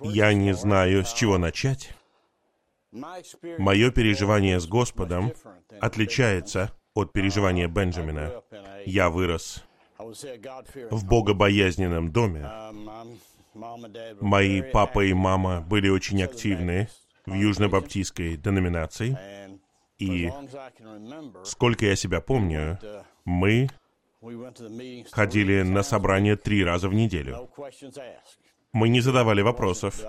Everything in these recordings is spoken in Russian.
Я не знаю, с чего начать. Мое переживание с Господом отличается от переживания Бенджамина. Я вырос в богобоязненном доме. Мои папа и мама были очень активны в южно-баптистской деноминации. И сколько я себя помню, мы ходили на собрание три раза в неделю. Мы не задавали вопросов.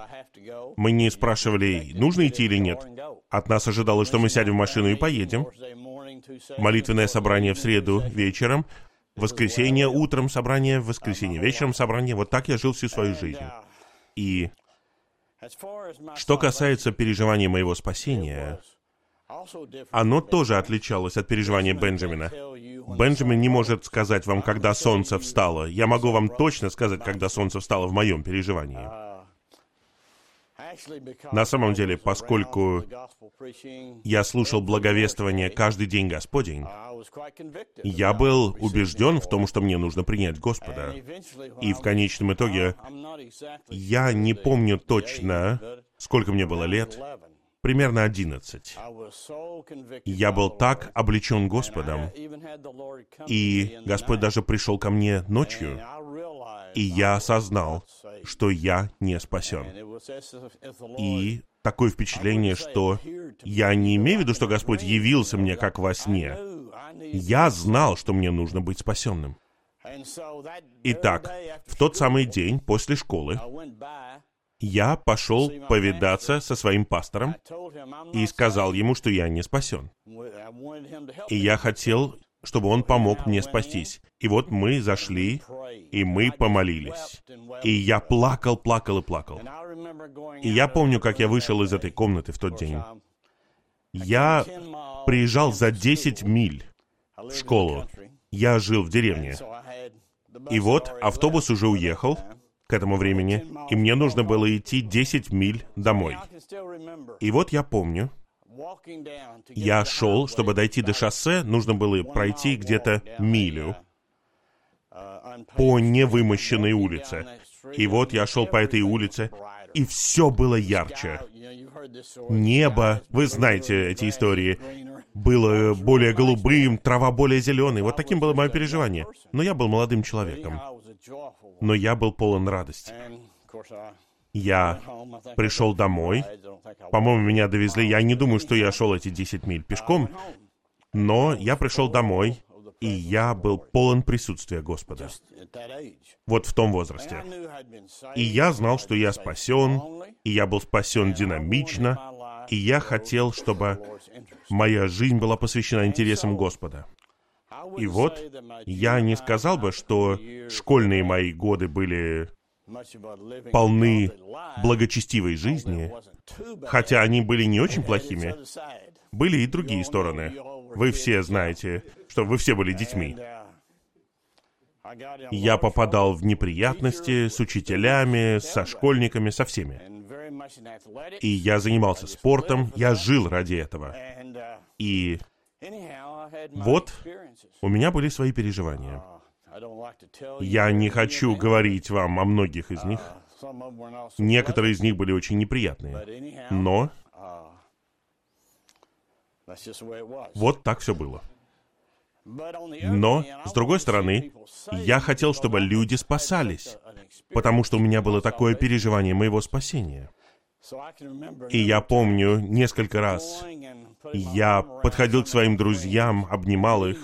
Мы не спрашивали, нужно идти или нет. От нас ожидалось, что мы сядем в машину и поедем. Молитвенное собрание в среду вечером, воскресенье утром собрание, воскресенье вечером собрание. Вот так я жил всю свою жизнь. И что касается переживания моего спасения, оно тоже отличалось от переживания Бенджамина. Бенджамин не может сказать вам, когда солнце встало. Я могу вам точно сказать, когда солнце встало в моем переживании. На самом деле, поскольку я слушал благовествование каждый день Господень, я был убежден в том, что мне нужно принять Господа. И в конечном итоге, я не помню точно, сколько мне было лет, примерно 11. Я был так облечен Господом, и Господь даже пришел ко мне ночью, и я осознал, что я не спасен. И такое впечатление, что я не имею в виду, что Господь явился мне как во сне. Я знал, что мне нужно быть спасенным. Итак, в тот самый день после школы я пошел повидаться со своим пастором и сказал ему, что я не спасен. И я хотел, чтобы он помог мне спастись. И вот мы зашли, и мы помолились. И я плакал, плакал и плакал. И я помню, как я вышел из этой комнаты в тот день. Я приезжал за 10 миль в школу. Я жил в деревне. И вот автобус уже уехал, к этому времени, и мне нужно было идти 10 миль домой. И вот я помню, я шел, чтобы дойти до шоссе, нужно было пройти где-то милю по невымощенной улице. И вот я шел по этой улице, и все было ярче. Небо, вы знаете эти истории, было более голубым, трава более зеленой. Вот таким было мое переживание. Но я был молодым человеком но я был полон радости. Я пришел домой. По-моему, меня довезли. Я не думаю, что я шел эти 10 миль пешком, но я пришел домой, и я был полон присутствия Господа. Вот в том возрасте. И я знал, что я спасен, и я был спасен динамично, и я хотел, чтобы моя жизнь была посвящена интересам Господа. И вот я не сказал бы, что школьные мои годы были полны благочестивой жизни, хотя они были не очень плохими. Были и другие стороны. Вы все знаете, что вы все были детьми. Я попадал в неприятности с учителями, со школьниками, со всеми. И я занимался спортом, я жил ради этого. И вот у меня были свои переживания. Я не хочу говорить вам о многих из них. Некоторые из них были очень неприятные. Но вот так все было. Но, с другой стороны, я хотел, чтобы люди спасались, потому что у меня было такое переживание моего спасения. И я помню несколько раз я подходил к своим друзьям, обнимал их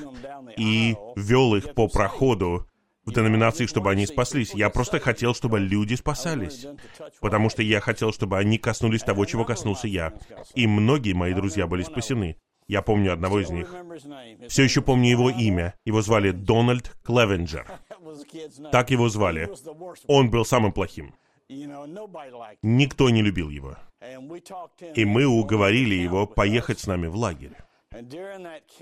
и вел их по проходу в деноминации, чтобы они спаслись. Я просто хотел, чтобы люди спасались, потому что я хотел, чтобы они коснулись того, чего коснулся я. И многие мои друзья были спасены. Я помню одного из них. Все еще помню его имя. Его звали Дональд Клевенджер. Так его звали. Он был самым плохим. Никто не любил его. И мы уговорили его поехать с нами в лагерь.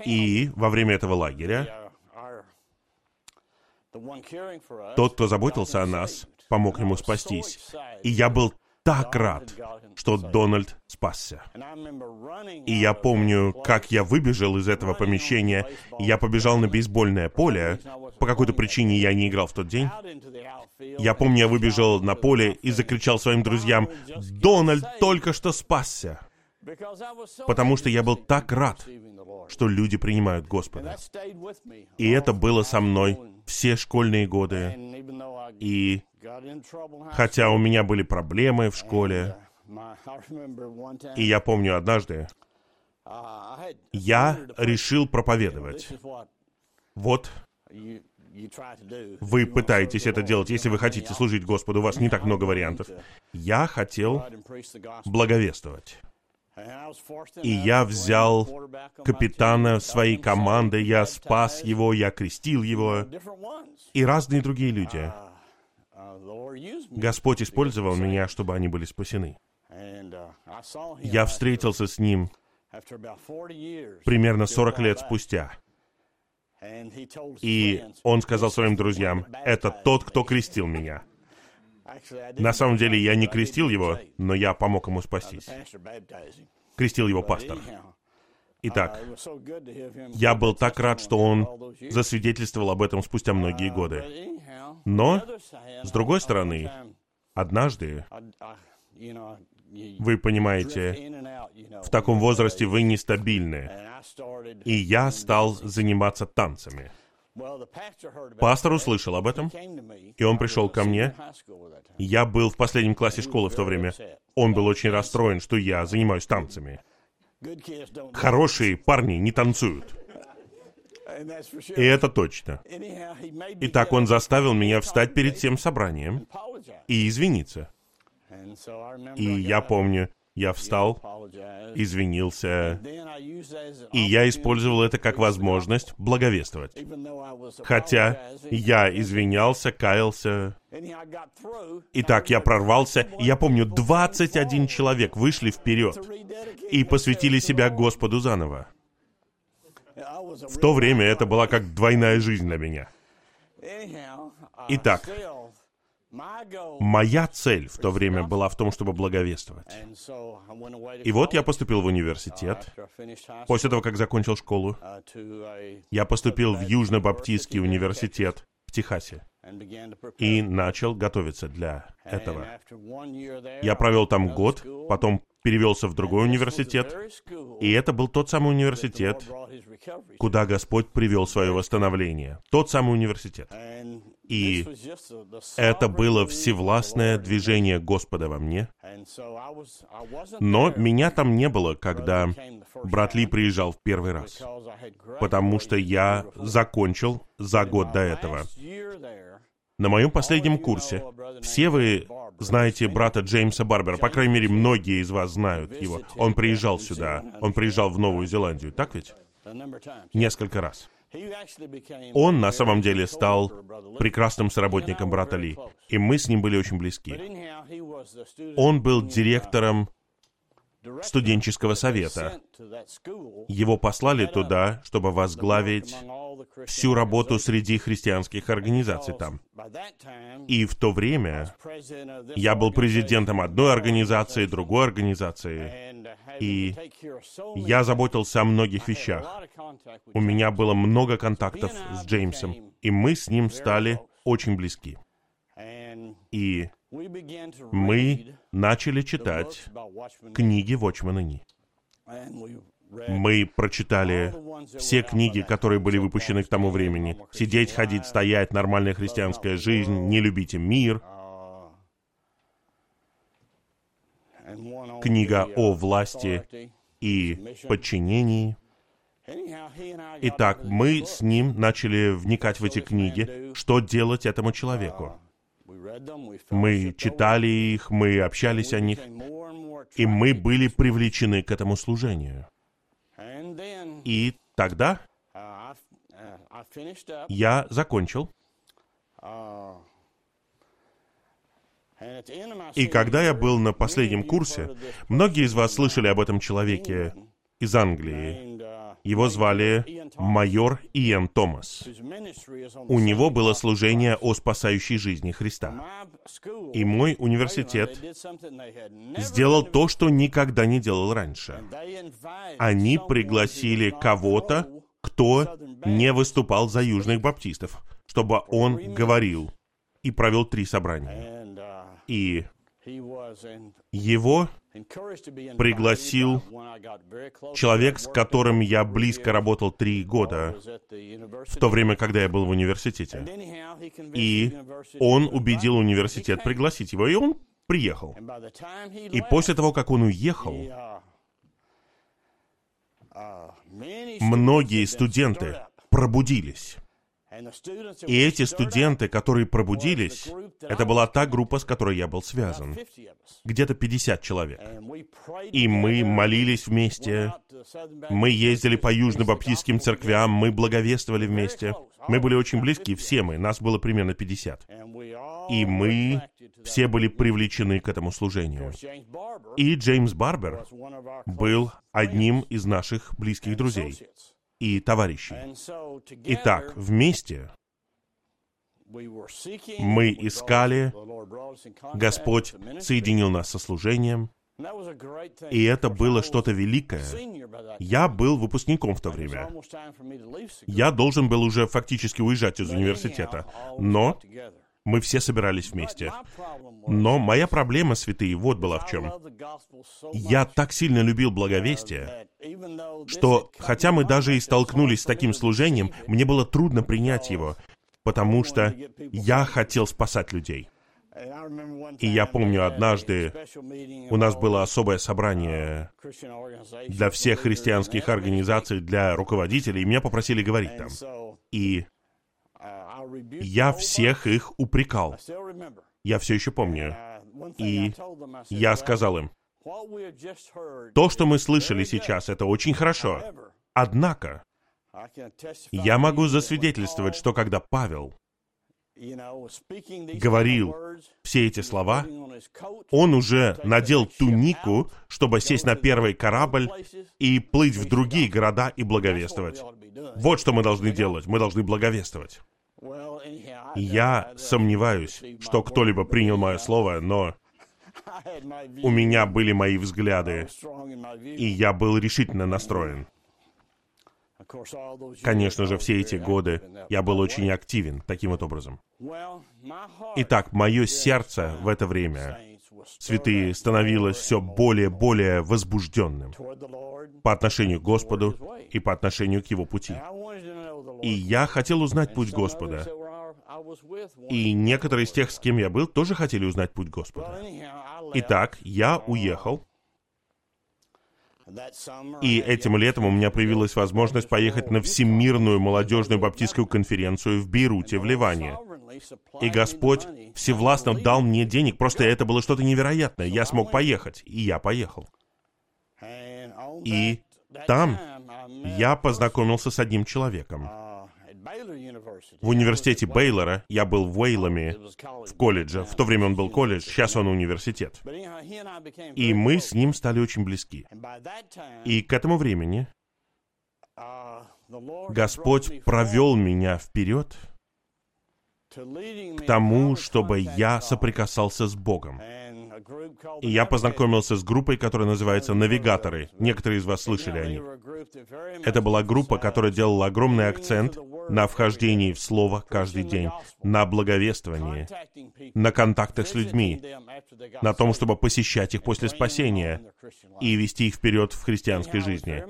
И во время этого лагеря тот, кто заботился о нас, помог ему спастись. И я был так рад, что Дональд спасся. И я помню, как я выбежал из этого помещения, я побежал на бейсбольное поле, по какой-то причине я не играл в тот день. Я помню, я выбежал на поле и закричал своим друзьям, «Дональд только что спасся!» Потому что я был так рад, что люди принимают Господа. И это было со мной все школьные годы. И хотя у меня были проблемы в школе, и я помню однажды, я решил проповедовать. Вот. вы пытаетесь это делать, если вы хотите служить Господу, у вас не так много вариантов. Я хотел благовествовать. И я взял капитана своей команды, я спас его, я крестил его, и разные другие люди. Господь использовал меня, чтобы они были спасены. Я встретился с ним примерно 40 лет спустя. И он сказал своим друзьям, это тот, кто крестил меня. На самом деле я не крестил его, но я помог ему спастись. Крестил его пастор. Итак, я был так рад, что он засвидетельствовал об этом спустя многие годы. Но, с другой стороны, однажды, вы понимаете, в таком возрасте вы нестабильны. И я стал заниматься танцами. Пастор услышал об этом, и он пришел ко мне. Я был в последнем классе школы в то время. Он был очень расстроен, что я занимаюсь танцами. Хорошие парни не танцуют. И это точно. Итак, он заставил меня встать перед всем собранием и извиниться. И я помню, я встал, извинился, и я использовал это как возможность благовествовать. Хотя я извинялся, каялся. Итак, я прорвался, и я помню, 21 человек вышли вперед и посвятили себя Господу заново. В то время это была как двойная жизнь для меня. Итак, Моя цель в то время была в том, чтобы благовествовать. И вот я поступил в университет. После того, как закончил школу, я поступил в Южно-Баптистский университет в Техасе и начал готовиться для этого. Я провел там год, потом перевелся в другой университет, и это был тот самый университет, куда Господь привел свое восстановление. Тот самый университет. И это было всевластное движение Господа во мне. Но меня там не было, когда брат Ли приезжал в первый раз, потому что я закончил за год до этого. На моем последнем курсе все вы знаете брата Джеймса Барбера, по крайней мере, многие из вас знают его. Он приезжал сюда, он приезжал в Новую Зеландию, так ведь? Несколько раз. Он на самом деле стал прекрасным соработником брата Ли, и мы с ним были очень близки. Он был директором студенческого совета. Его послали туда, чтобы возглавить всю работу среди христианских организаций там. И в то время я был президентом одной организации, другой организации, и я заботился о многих вещах. У меня было много контактов с Джеймсом, и мы с ним стали очень близки. И мы начали читать книги Watchman Ни. Мы прочитали все книги, которые были выпущены к тому времени. «Сидеть, ходить, стоять», «Нормальная христианская жизнь», «Не любите мир», книга о власти и подчинении. Итак, мы с ним начали вникать в эти книги, что делать этому человеку. Мы читали их, мы общались о них, и мы были привлечены к этому служению. И тогда я закончил. И когда я был на последнем курсе, многие из вас слышали об этом человеке из Англии. Его звали майор Иэн Томас. У него было служение о спасающей жизни Христа. И мой университет сделал то, что никогда не делал раньше. Они пригласили кого-то, кто не выступал за южных баптистов, чтобы он говорил и провел три собрания. И его пригласил человек, с которым я близко работал три года, в то время, когда я был в университете. И он убедил университет пригласить его, и он приехал. И после того, как он уехал, многие студенты пробудились. И эти студенты, которые пробудились, это была та группа, с которой я был связан. Где-то 50 человек. И мы молились вместе, мы ездили по южно-баптистским церквям, мы благовествовали вместе. Мы были очень близки, все мы, нас было примерно 50. И мы все были привлечены к этому служению. И Джеймс Барбер был одним из наших близких друзей и товарищей. Итак, вместе мы искали, Господь соединил нас со служением, и это было что-то великое. Я был выпускником в то время. Я должен был уже фактически уезжать из университета, но мы все собирались вместе. Но моя проблема, святые, вот была в чем. Я так сильно любил благовестие, что, хотя мы даже и столкнулись с таким служением, мне было трудно принять его, потому что я хотел спасать людей. И я помню, однажды у нас было особое собрание для всех христианских организаций, для руководителей, и меня попросили говорить там. И я всех их упрекал. Я все еще помню. И я сказал им, то, что мы слышали сейчас, это очень хорошо. Однако, я могу засвидетельствовать, что когда Павел говорил все эти слова, он уже надел тунику, чтобы сесть на первый корабль и плыть в другие города и благовествовать. Вот что мы должны делать. Мы должны благовествовать. Я сомневаюсь, что кто-либо принял мое слово, но у меня были мои взгляды, и я был решительно настроен. Конечно же, все эти годы я был очень активен таким вот образом. Итак, мое сердце в это время, святые, становилось все более-более возбужденным по отношению к Господу и по отношению к Его пути. И я хотел узнать путь Господа. И некоторые из тех, с кем я был, тоже хотели узнать путь Господа. Итак, я уехал. И этим летом у меня появилась возможность поехать на Всемирную молодежную баптистскую конференцию в Бейруте, в Ливане. И Господь всевластно дал мне денег, просто это было что-то невероятное. Я смог поехать, и я поехал. И там я познакомился с одним человеком. В университете Бейлора, я был в Уэйлами, в колледже. В то время он был колледж, сейчас он университет. И мы с ним стали очень близки. И к этому времени Господь провел меня вперед к тому, чтобы я соприкасался с Богом. И я познакомился с группой, которая называется «Навигаторы». Некоторые из вас слышали о них. Это была группа, которая делала огромный акцент на вхождении в Слово каждый день, на благовествовании, на контактах с людьми, на том, чтобы посещать их после спасения и вести их вперед в христианской жизни.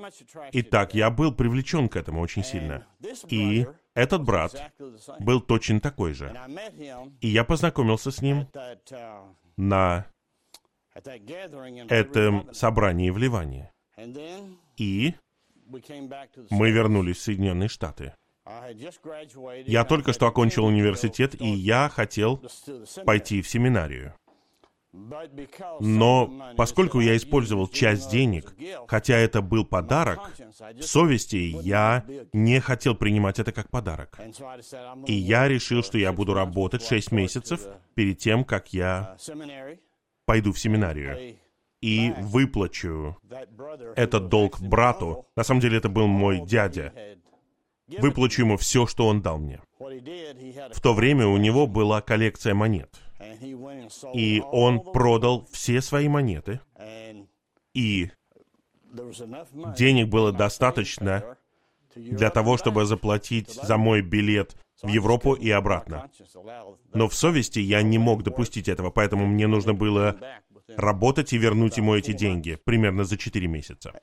Итак, я был привлечен к этому очень сильно. И этот брат был точно такой же. И я познакомился с ним на этом собрании в Ливане. И мы вернулись в Соединенные Штаты. Я только что окончил университет, и я хотел пойти в семинарию. Но поскольку я использовал часть денег, хотя это был подарок, в совести я не хотел принимать это как подарок. И я решил, что я буду работать 6 месяцев перед тем, как я пойду в семинарию. и выплачу этот долг брату. На самом деле это был мой дядя. Выплачу ему все, что он дал мне. В то время у него была коллекция монет. И он продал все свои монеты. И денег было достаточно для того, чтобы заплатить за мой билет в Европу и обратно. Но в совести я не мог допустить этого, поэтому мне нужно было работать и вернуть ему эти деньги примерно за 4 месяца.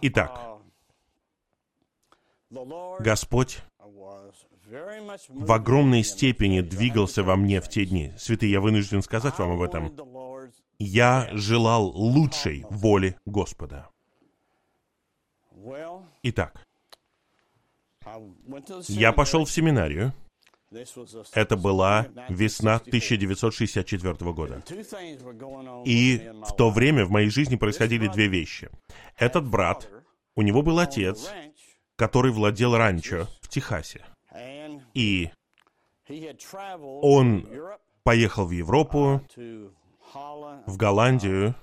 Итак, Господь в огромной степени двигался во мне в те дни. Святые, я вынужден сказать вам об этом. Я желал лучшей воли Господа. Итак, я пошел в семинарию. Это была весна 1964 года. И в то время в моей жизни происходили две вещи. Этот брат, у него был отец, который владел ранчо в Техасе. И он поехал в Европу, в Голландию,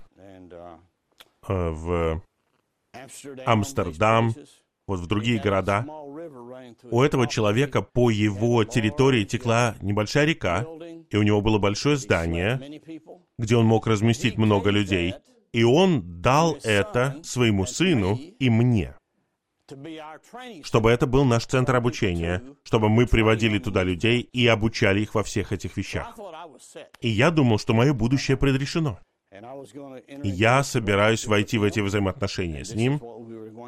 э, в Амстердам, вот в другие города. У этого человека по его территории текла небольшая река, и у него было большое здание, где он мог разместить много людей. И он дал это своему сыну и мне чтобы это был наш центр обучения, чтобы мы приводили туда людей и обучали их во всех этих вещах. И я думал, что мое будущее предрешено. Я собираюсь войти в эти взаимоотношения с ним,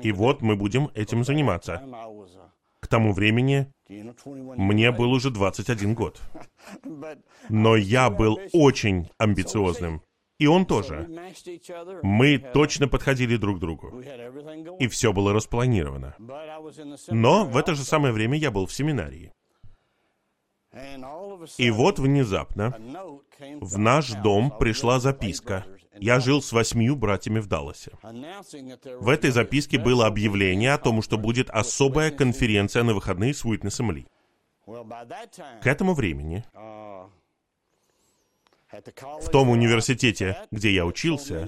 и вот мы будем этим заниматься. К тому времени мне был уже 21 год. Но я был очень амбициозным. И он тоже. Мы точно подходили друг к другу. И все было распланировано. Но в это же самое время я был в семинарии. И вот внезапно в наш дом пришла записка. Я жил с восьмию братьями в Далласе. В этой записке было объявление о том, что будет особая конференция на выходные с Уитнесом Ли. К этому времени в том университете, где я учился,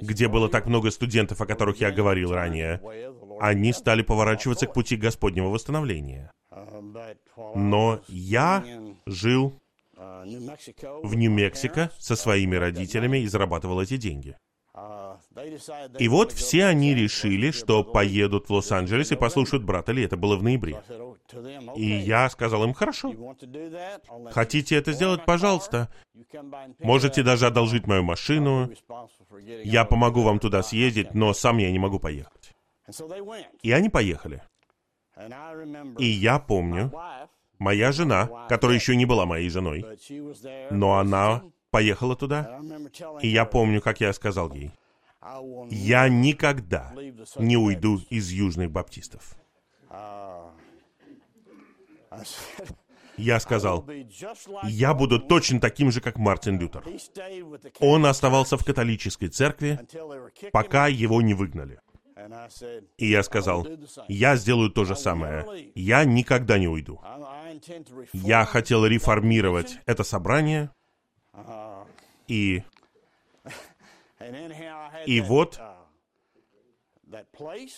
где было так много студентов, о которых я говорил ранее, они стали поворачиваться к пути Господнего восстановления. Но я жил в Нью-Мексико со своими родителями и зарабатывал эти деньги. И вот все они решили, что поедут в Лос-Анджелес и послушают брата Ли. Это было в ноябре. И я сказал им, хорошо. Хотите это сделать, пожалуйста. Можете даже одолжить мою машину. Я помогу вам туда съездить, но сам я не могу поехать. И они поехали. И я помню, моя жена, которая еще не была моей женой, но она поехала туда, и я помню, как я сказал ей, я никогда не уйду из южных баптистов. Я сказал, я буду точно таким же, как Мартин Лютер. Он оставался в католической церкви, пока его не выгнали. И я сказал, я сделаю то же самое. Я никогда не уйду. Я хотел реформировать это собрание, и, и вот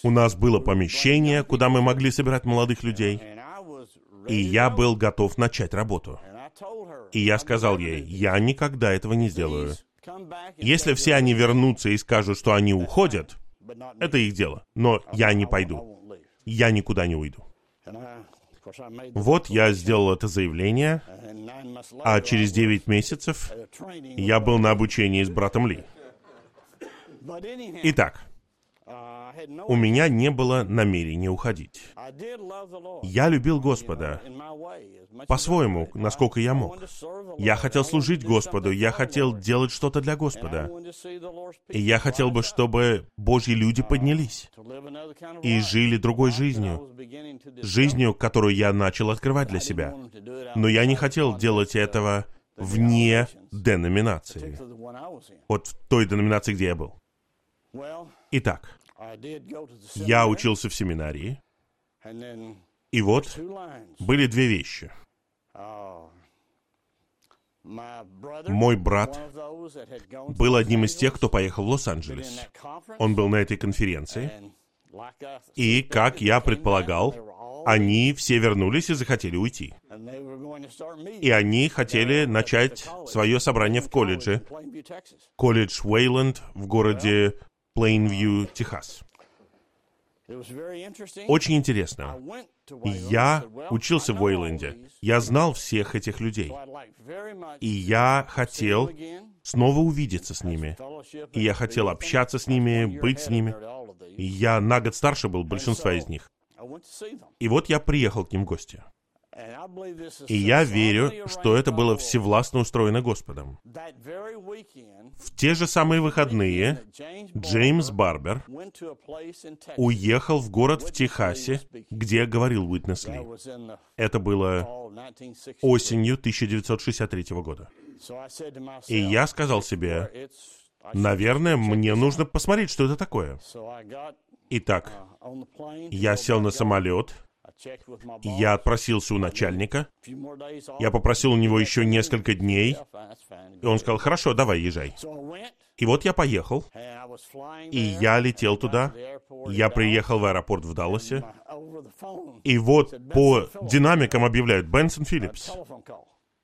у нас было помещение, куда мы могли собирать молодых людей, и я был готов начать работу. И я сказал ей, я никогда этого не сделаю. Если все они вернутся и скажут, что они уходят, это их дело. Но я не пойду. Я никуда не уйду. Вот я сделал это заявление, а через 9 месяцев я был на обучении с братом Ли. Итак, у меня не было намерения уходить. Я любил Господа по-своему, насколько я мог. Я хотел служить Господу, я хотел делать что-то для Господа. И я хотел бы, чтобы Божьи люди поднялись и жили другой жизнью, жизнью, которую я начал открывать для себя. Но я не хотел делать этого вне деноминации. Вот в той деноминации, где я был. Итак, я учился в семинарии, и вот были две вещи. Мой брат был одним из тех, кто поехал в Лос-Анджелес. Он был на этой конференции. И, как я предполагал, они все вернулись и захотели уйти. И они хотели начать свое собрание в колледже. Колледж Уэйленд в городе Плейнвью, Техас. Очень интересно. Я учился в Уэйленде. Я знал всех этих людей. И я хотел снова увидеться с ними. И я хотел общаться с ними, быть с ними. И я на год старше был большинства из них. И вот я приехал к ним в гости. И я верю, что это было всевластно устроено Господом. В те же самые выходные Джеймс Барбер уехал в город в Техасе, где говорил Уитнес Ли. Это было осенью 1963 года. И я сказал себе, наверное, мне нужно посмотреть, что это такое. Итак, я сел на самолет, я отпросился у начальника. Я попросил у него еще несколько дней. И он сказал, хорошо, давай, езжай. И вот я поехал. И я летел туда. Я приехал в аэропорт в Далласе. И вот по динамикам объявляют Бенсон Филлипс.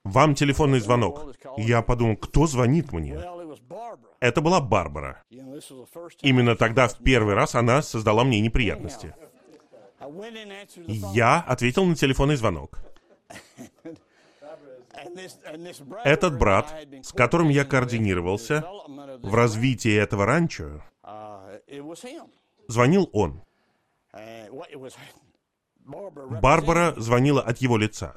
Вам телефонный звонок. Я подумал, кто звонит мне? Это была Барбара. Именно тогда в первый раз она создала мне неприятности. Я ответил на телефонный звонок. Этот брат, с которым я координировался в развитии этого ранчо, звонил он. Барбара звонила от его лица.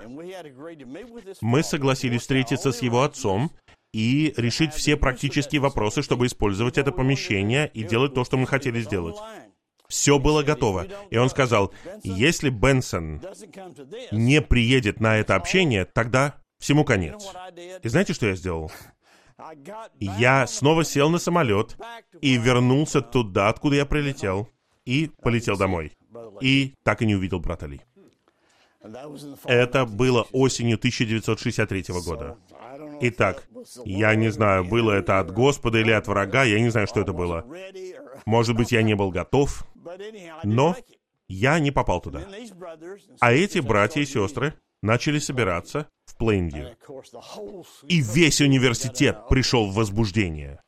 Мы согласились встретиться с его отцом и решить все практические вопросы, чтобы использовать это помещение и делать то, что мы хотели сделать. Все было готово. И он сказал, если Бенсон не приедет на это общение, тогда всему конец. И знаете, что я сделал? Я снова сел на самолет и вернулся туда, откуда я прилетел, и полетел домой. И так и не увидел брата Ли. Это было осенью 1963 года. Итак, я не знаю, было это от Господа или от врага, я не знаю, что это было. Может быть, я не был готов, но я не попал туда. А эти братья и сестры начали собираться в Плейнвью. И весь университет пришел в возбуждение.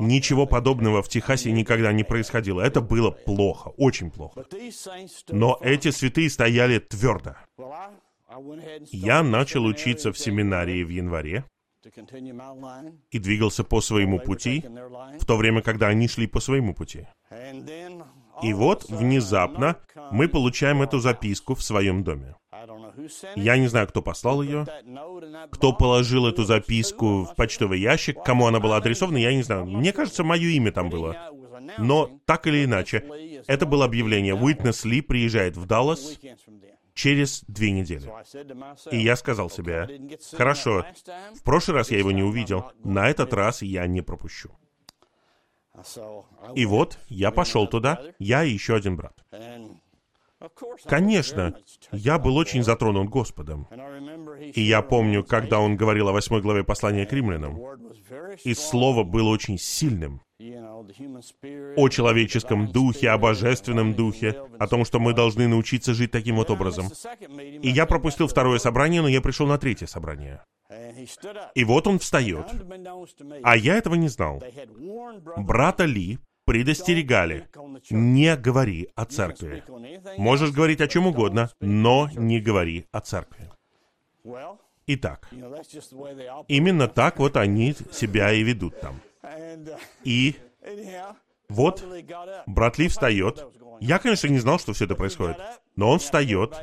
Ничего подобного в Техасе никогда не происходило. Это было плохо, очень плохо. Но эти святые стояли твердо. Я начал учиться в семинарии в январе и двигался по своему пути, в то время, когда они шли по своему пути. И вот, внезапно, мы получаем эту записку в своем доме. Я не знаю, кто послал ее, кто положил эту записку в почтовый ящик, кому она была адресована, я не знаю. Мне кажется, мое имя там было. Но, так или иначе, это было объявление. Уитнес Ли приезжает в Даллас через две недели. И я сказал себе, хорошо, в прошлый раз я его не увидел, на этот раз я не пропущу. И вот я пошел туда, я и еще один брат. Конечно, я был очень затронут Господом. И я помню, когда он говорил о восьмой главе послания к римлянам, и слово было очень сильным о человеческом духе, о божественном духе, о том, что мы должны научиться жить таким вот образом. И я пропустил второе собрание, но я пришел на третье собрание. И вот он встает. А я этого не знал. Брата Ли предостерегали, не говори о церкви. Можешь говорить о чем угодно, но не говори о церкви. Итак, именно так вот они себя и ведут там. И вот брат Ли встает. Я, конечно, не знал, что все это происходит. Но он встает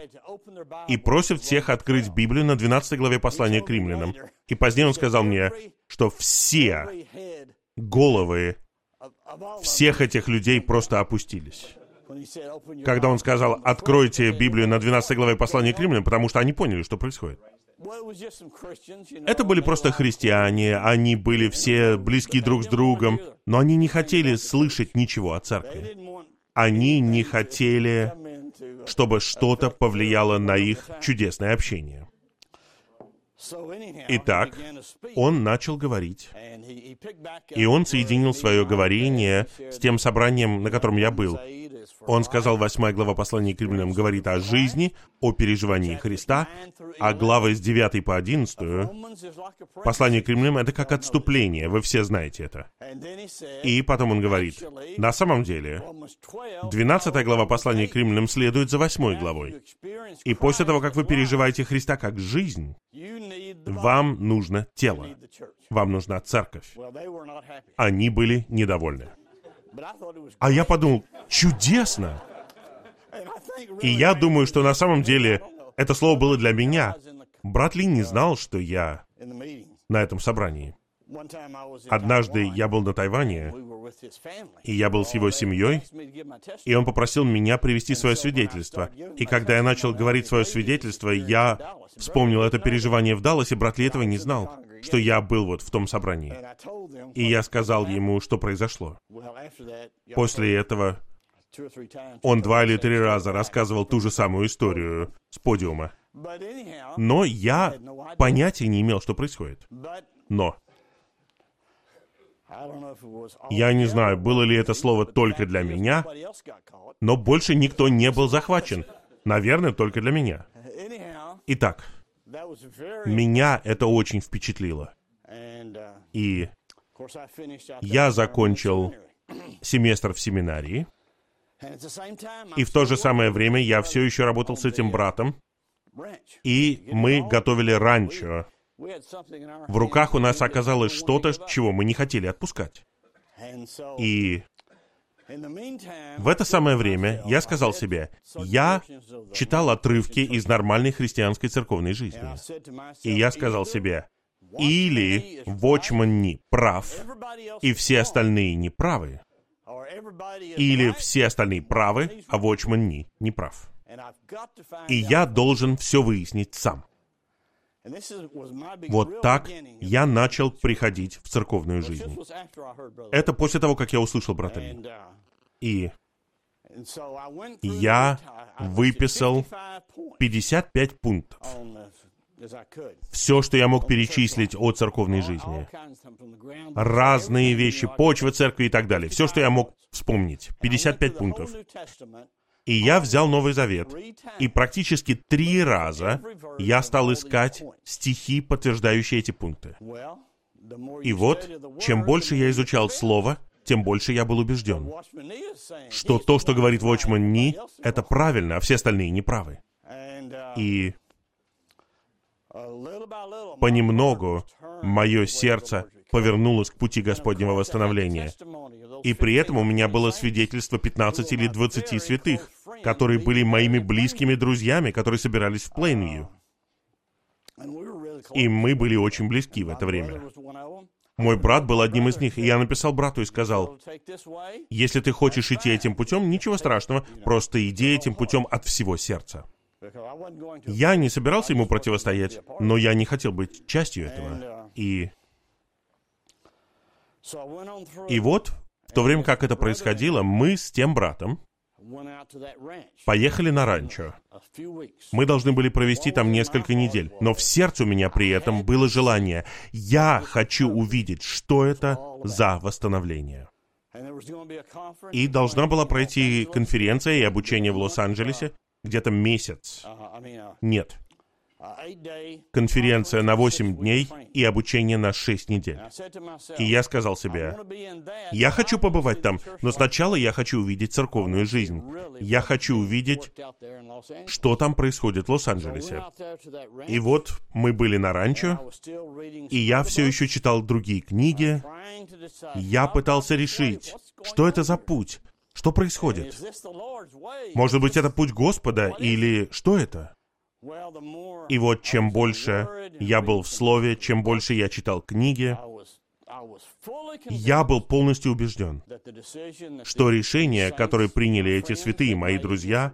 и просит всех открыть Библию на 12 главе послания к римлянам. И позднее он сказал мне, что все головы всех этих людей просто опустились. Когда он сказал, откройте Библию на 12 главе послания к римлянам, потому что они поняли, что происходит. Это были просто христиане, они были все близки друг с другом, но они не хотели слышать ничего о церкви. Они не хотели, чтобы что-то повлияло на их чудесное общение. Итак, он начал говорить, и он соединил свое говорение с тем собранием, на котором я был. Он сказал, 8 глава послания к римлянам говорит о жизни, о переживании Христа, а глава с 9 по 11, послание к римлянам, это как отступление, вы все знаете это. И потом он говорит, на самом деле, 12 глава послания к римлянам следует за 8 главой. И после того, как вы переживаете Христа как жизнь, вам нужно тело. Вам нужна церковь. Они были недовольны. А я подумал, чудесно! И я думаю, что на самом деле это слово было для меня. Брат Ли не знал, что я на этом собрании. Однажды я был на Тайване, и я был с его семьей, и он попросил меня привести свое свидетельство. И когда я начал говорить свое свидетельство, я вспомнил это переживание в Далласе, брат Ли этого не знал, что я был вот в том собрании. И я сказал ему, что произошло. После этого он два или три раза рассказывал ту же самую историю с подиума. Но я понятия не имел, что происходит. Но я не знаю, было ли это слово только для меня, но больше никто не был захвачен. Наверное, только для меня. Итак, меня это очень впечатлило. И я закончил семестр в семинарии, и в то же самое время я все еще работал с этим братом, и мы готовили ранчо в руках у нас оказалось что-то, чего мы не хотели отпускать. И в это самое время я сказал себе, я читал отрывки из нормальной христианской церковной жизни. И я сказал себе, или Вочман не прав, и все остальные не правы, или все остальные правы, а Вочман не, не прав. И я должен все выяснить сам. Вот так я начал приходить в церковную жизнь. Это после того, как я услышал брата Ли. uh, И я выписал 55 пунктов. Все, что я мог перечислить о церковной жизни. Разные вещи, почва церкви и так далее. Все, что я мог вспомнить. 55 пунктов. И я взял Новый Завет, и практически три раза я стал искать стихи, подтверждающие эти пункты. И вот, чем больше я изучал Слово, тем больше я был убежден, что то, что говорит Вочман Ни, это правильно, а все остальные неправы. И понемногу мое сердце повернулось к пути Господнего восстановления. И при этом у меня было свидетельство 15 или 20 святых, которые были моими близкими друзьями, которые собирались в Плейнвью. И мы были очень близки в это время. Мой брат был одним из них, и я написал брату и сказал, если ты хочешь идти этим путем, ничего страшного, просто иди этим путем от всего сердца. Я не собирался ему противостоять, но я не хотел быть частью этого. И, и вот, в то время как это происходило, мы с тем братом поехали на ранчо. Мы должны были провести там несколько недель, но в сердце у меня при этом было желание, я хочу увидеть, что это за восстановление. И должна была пройти конференция и обучение в Лос-Анджелесе где-то месяц. Нет. Конференция на 8 дней и обучение на 6 недель. И я сказал себе, я хочу побывать там, но сначала я хочу увидеть церковную жизнь. Я хочу увидеть, что там происходит в Лос-Анджелесе. И вот мы были на ранчо, и я все еще читал другие книги. Я пытался решить, что это за путь, что происходит. Может быть, это путь Господа, или что это? И вот чем больше я был в Слове, чем больше я читал книги, я был полностью убежден, что решение, которое приняли эти святые мои друзья,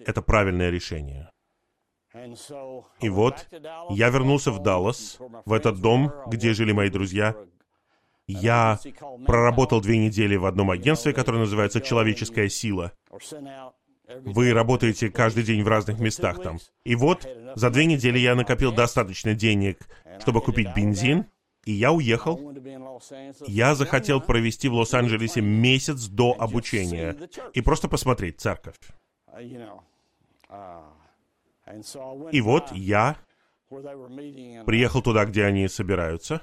это правильное решение. И вот я вернулся в Даллас, в этот дом, где жили мои друзья. Я проработал две недели в одном агентстве, которое называется «Человеческая сила». Вы работаете каждый день в разных местах там. И вот, за две недели я накопил достаточно денег, чтобы купить бензин, и я уехал. Я захотел провести в Лос-Анджелесе месяц до обучения и просто посмотреть церковь. И вот я приехал туда, где они собираются,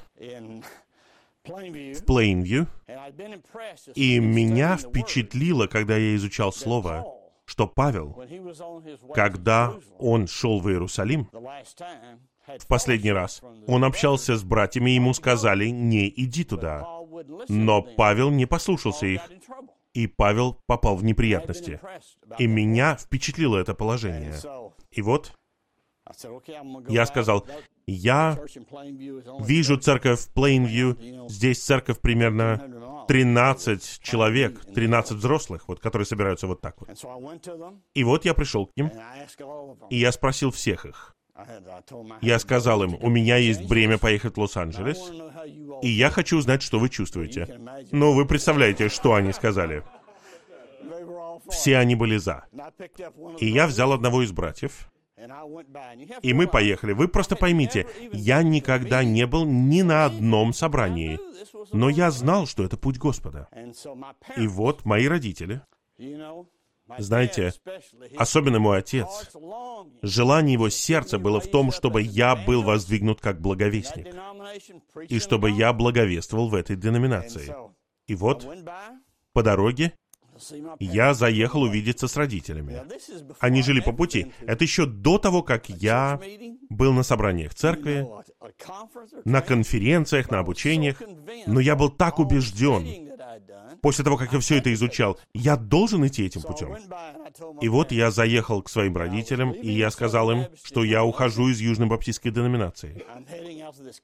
в Плейнвью, и меня впечатлило, когда я изучал Слово, что Павел, когда он шел в Иерусалим, в последний раз, он общался с братьями, ему сказали, не иди туда. Но Павел не послушался их, и Павел попал в неприятности. И меня впечатлило это положение. И вот, я сказал, я вижу церковь в Плейнвью, здесь церковь примерно 13 человек, 13 взрослых, вот, которые собираются вот так вот. И вот я пришел к ним, и я спросил всех их. Я сказал им, у меня есть бремя поехать в Лос-Анджелес, и я хочу узнать, что вы чувствуете. Ну, вы представляете, что они сказали. Все они были за. И я взял одного из братьев, и мы поехали. Вы просто поймите, я никогда не был ни на одном собрании, но я знал, что это путь Господа. И вот мои родители, знаете, особенно мой отец, желание его сердца было в том, чтобы я был воздвигнут как благовестник, и чтобы я благовествовал в этой деноминации. И вот, по дороге, я заехал увидеться с родителями. Они жили по пути. Это еще до того, как я был на собраниях церкви, на конференциях, на обучениях. Но я был так убежден, после того, как я все это изучал, я должен идти этим путем. И вот я заехал к своим родителям, и я сказал им, что я ухожу из Южной Баптистской деноминации.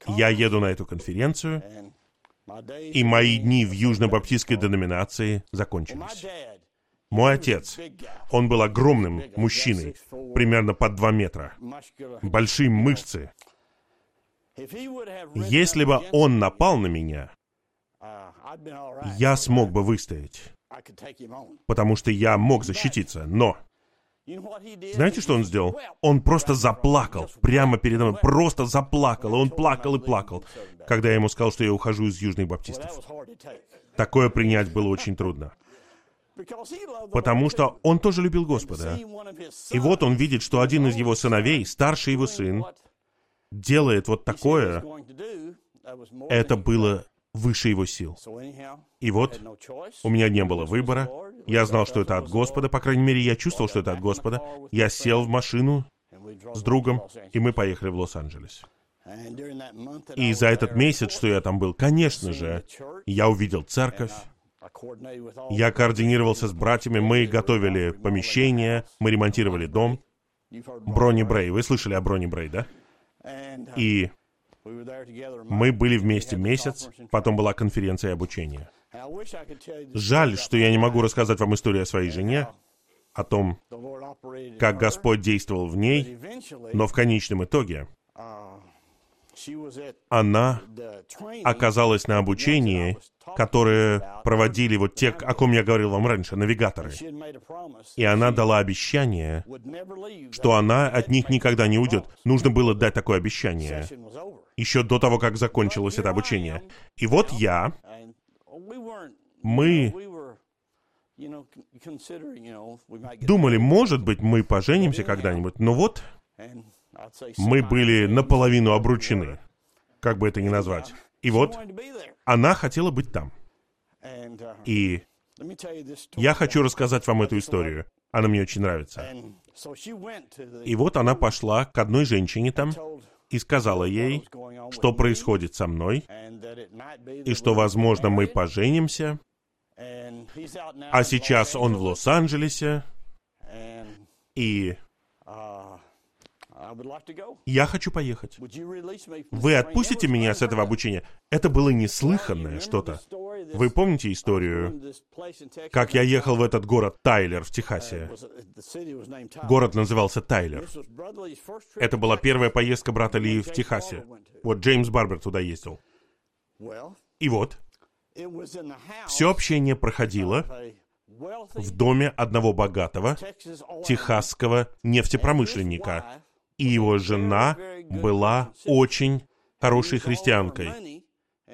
Я еду на эту конференцию, и мои дни в Южно-Баптистской деноминации закончились. Мой отец, он был огромным мужчиной, примерно под два метра, большие мышцы. Если бы он напал на меня, я смог бы выстоять, потому что я мог защититься, но знаете, что он сделал? Он просто заплакал прямо передо мной, просто заплакал, и он плакал и плакал, когда я ему сказал, что я ухожу из Южных Баптистов. Такое принять было очень трудно. Потому что он тоже любил Господа. И вот он видит, что один из его сыновей, старший его сын, делает вот такое. Это было выше его сил. И вот, у меня не было выбора. Я знал, что это от Господа, по крайней мере, я чувствовал, что это от Господа. Я сел в машину с другом, и мы поехали в Лос-Анджелес. И за этот месяц, что я там был, конечно же, я увидел церковь, я координировался с братьями, мы готовили помещение, мы ремонтировали дом. Брони Брей, вы слышали о Брони Брей, да? И мы были вместе месяц, потом была конференция обучения. Жаль, что я не могу рассказать вам историю о своей жене, о том, как Господь действовал в ней, но в конечном итоге она оказалась на обучении, которое проводили вот те, о ком я говорил вам раньше, навигаторы. И она дала обещание, что она от них никогда не уйдет. Нужно было дать такое обещание еще до того, как закончилось это обучение. И вот я, мы думали, может быть, мы поженимся когда-нибудь, но вот мы были наполовину обручены, как бы это ни назвать. И вот она хотела быть там. И я хочу рассказать вам эту историю. Она мне очень нравится. И вот она пошла к одной женщине там и сказала ей, что происходит со мной, и что, возможно, мы поженимся, а сейчас он в Лос-Анджелесе, и я хочу поехать. Вы отпустите меня с этого обучения? Это было неслыханное что-то. Вы помните историю, как я ехал в этот город Тайлер в Техасе? Город назывался Тайлер. Это была первая поездка брата Ли в Техасе. Вот Джеймс Барбер туда ездил. И вот, все общение проходило в доме одного богатого техасского нефтепромышленника. И его жена была очень хорошей христианкой.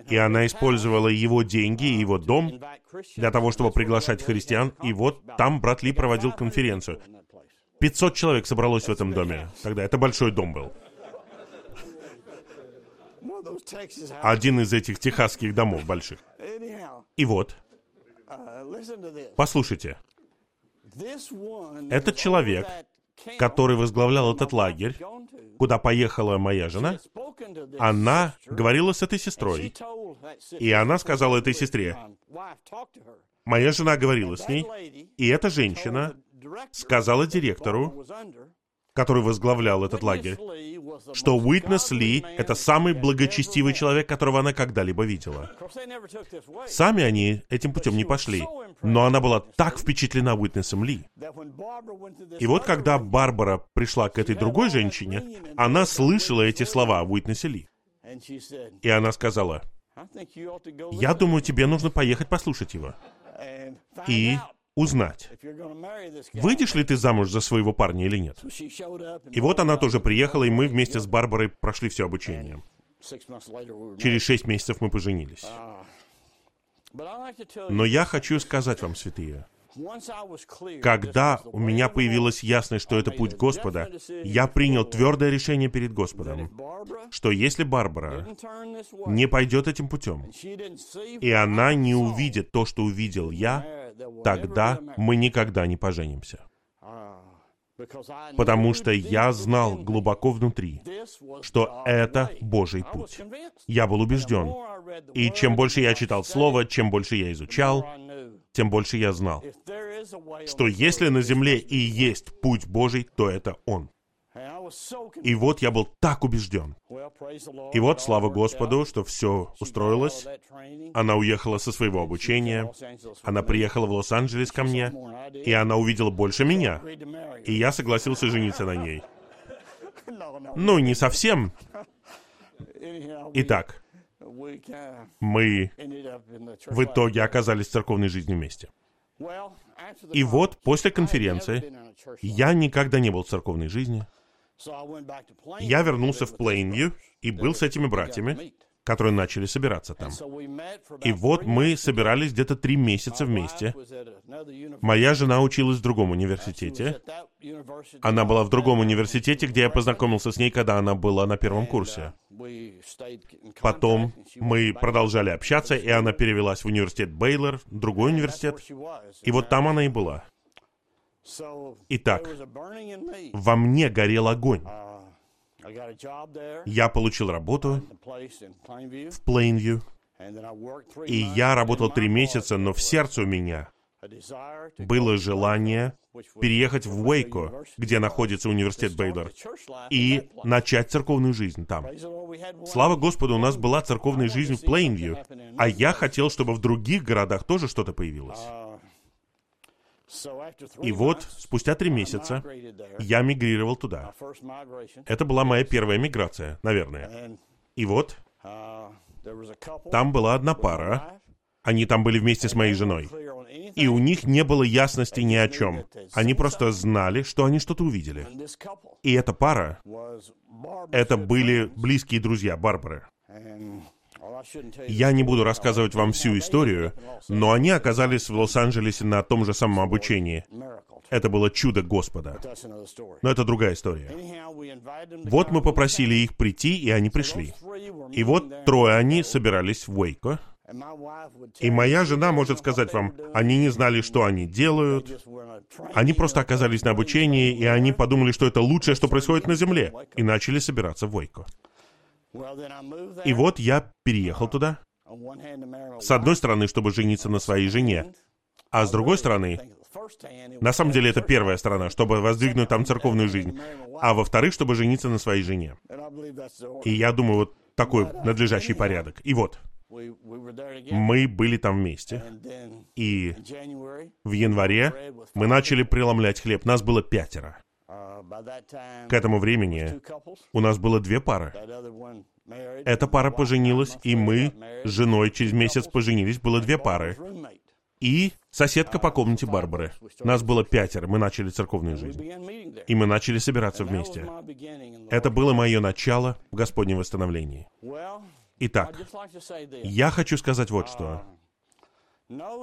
И она использовала его деньги и его дом для того, чтобы приглашать христиан. И вот там брат Ли проводил конференцию. 500 человек собралось в этом доме. Тогда это большой дом был. Один из этих техасских домов больших. И вот, послушайте, этот человек, который возглавлял этот лагерь, куда поехала моя жена, она говорила с этой сестрой, и она сказала этой сестре, моя жена говорила с ней, и эта женщина сказала директору, который возглавлял этот лагерь, что Уитнес Ли — это самый благочестивый человек, которого она когда-либо видела. Сами они этим путем не пошли, но она была так впечатлена Уитнесом Ли. И вот когда Барбара пришла к этой другой женщине, она слышала эти слова о Уитнесе Ли. И она сказала, «Я думаю, тебе нужно поехать послушать его и узнать, выйдешь ли ты замуж за своего парня или нет. И вот она тоже приехала, и мы вместе с Барбарой прошли все обучение. Через шесть месяцев мы поженились. Но я хочу сказать вам, святые, когда у меня появилась ясность, что это путь Господа, я принял твердое решение перед Господом, что если Барбара не пойдет этим путем, и она не увидит то, что увидел я, тогда мы никогда не поженимся. Потому что я знал глубоко внутри, что это Божий путь. Я был убежден. И чем больше я читал Слово, чем больше я изучал, тем больше я знал, что если на земле и есть путь Божий, то это Он. И вот я был так убежден. И вот, слава Господу, что все устроилось. Она уехала со своего обучения. Она приехала в Лос-Анджелес ко мне. И она увидела больше меня. И я согласился жениться на ней. Ну, не совсем. Итак, мы в итоге оказались в церковной жизни вместе. И вот после конференции я никогда не был в церковной жизни. Я вернулся в Плейнвью и был с этими братьями, которые начали собираться там. И вот мы собирались где-то три месяца вместе. Моя жена училась в другом университете. Она была в другом университете, где я познакомился с ней, когда она была на первом курсе. Потом мы продолжали общаться, и она перевелась в университет Бейлор, другой университет. И вот там она и была. Итак, во мне горел огонь. Я получил работу в Плейнвью, и я работал три месяца, но в сердце у меня было желание переехать в Уэйко, где находится университет Бейлор, и начать церковную жизнь там. Слава Господу, у нас была церковная жизнь в Плейнвью, а я хотел, чтобы в других городах тоже что-то появилось. И вот, спустя три месяца, я мигрировал туда. Это была моя первая миграция, наверное. И вот, там была одна пара, они там были вместе с моей женой. И у них не было ясности ни о чем. Они просто знали, что они что-то увидели. И эта пара, это были близкие друзья Барбары. Я не буду рассказывать вам всю историю, но они оказались в Лос-Анджелесе на том же самом обучении. Это было чудо Господа. Но это другая история. Вот мы попросили их прийти, и они пришли. И вот трое они собирались в Уэйко. И моя жена может сказать вам, они не знали, что они делают. Они просто оказались на обучении, и они подумали, что это лучшее, что происходит на Земле, и начали собираться в Уэйко. И вот я переехал туда. С одной стороны, чтобы жениться на своей жене, а с другой стороны, на самом деле это первая сторона, чтобы воздвигнуть там церковную жизнь, а во-вторых, чтобы жениться на своей жене. И я думаю, вот такой надлежащий порядок. И вот, мы были там вместе. И в январе мы начали преломлять хлеб. Нас было пятеро. К этому времени у нас было две пары. Эта пара поженилась, и мы с женой через месяц поженились, было две пары. И Соседка по комнате Барбары. Нас было пятеро, мы начали церковную жизнь. И мы начали собираться вместе. Это было мое начало в Господнем восстановлении. Итак, я хочу сказать вот что.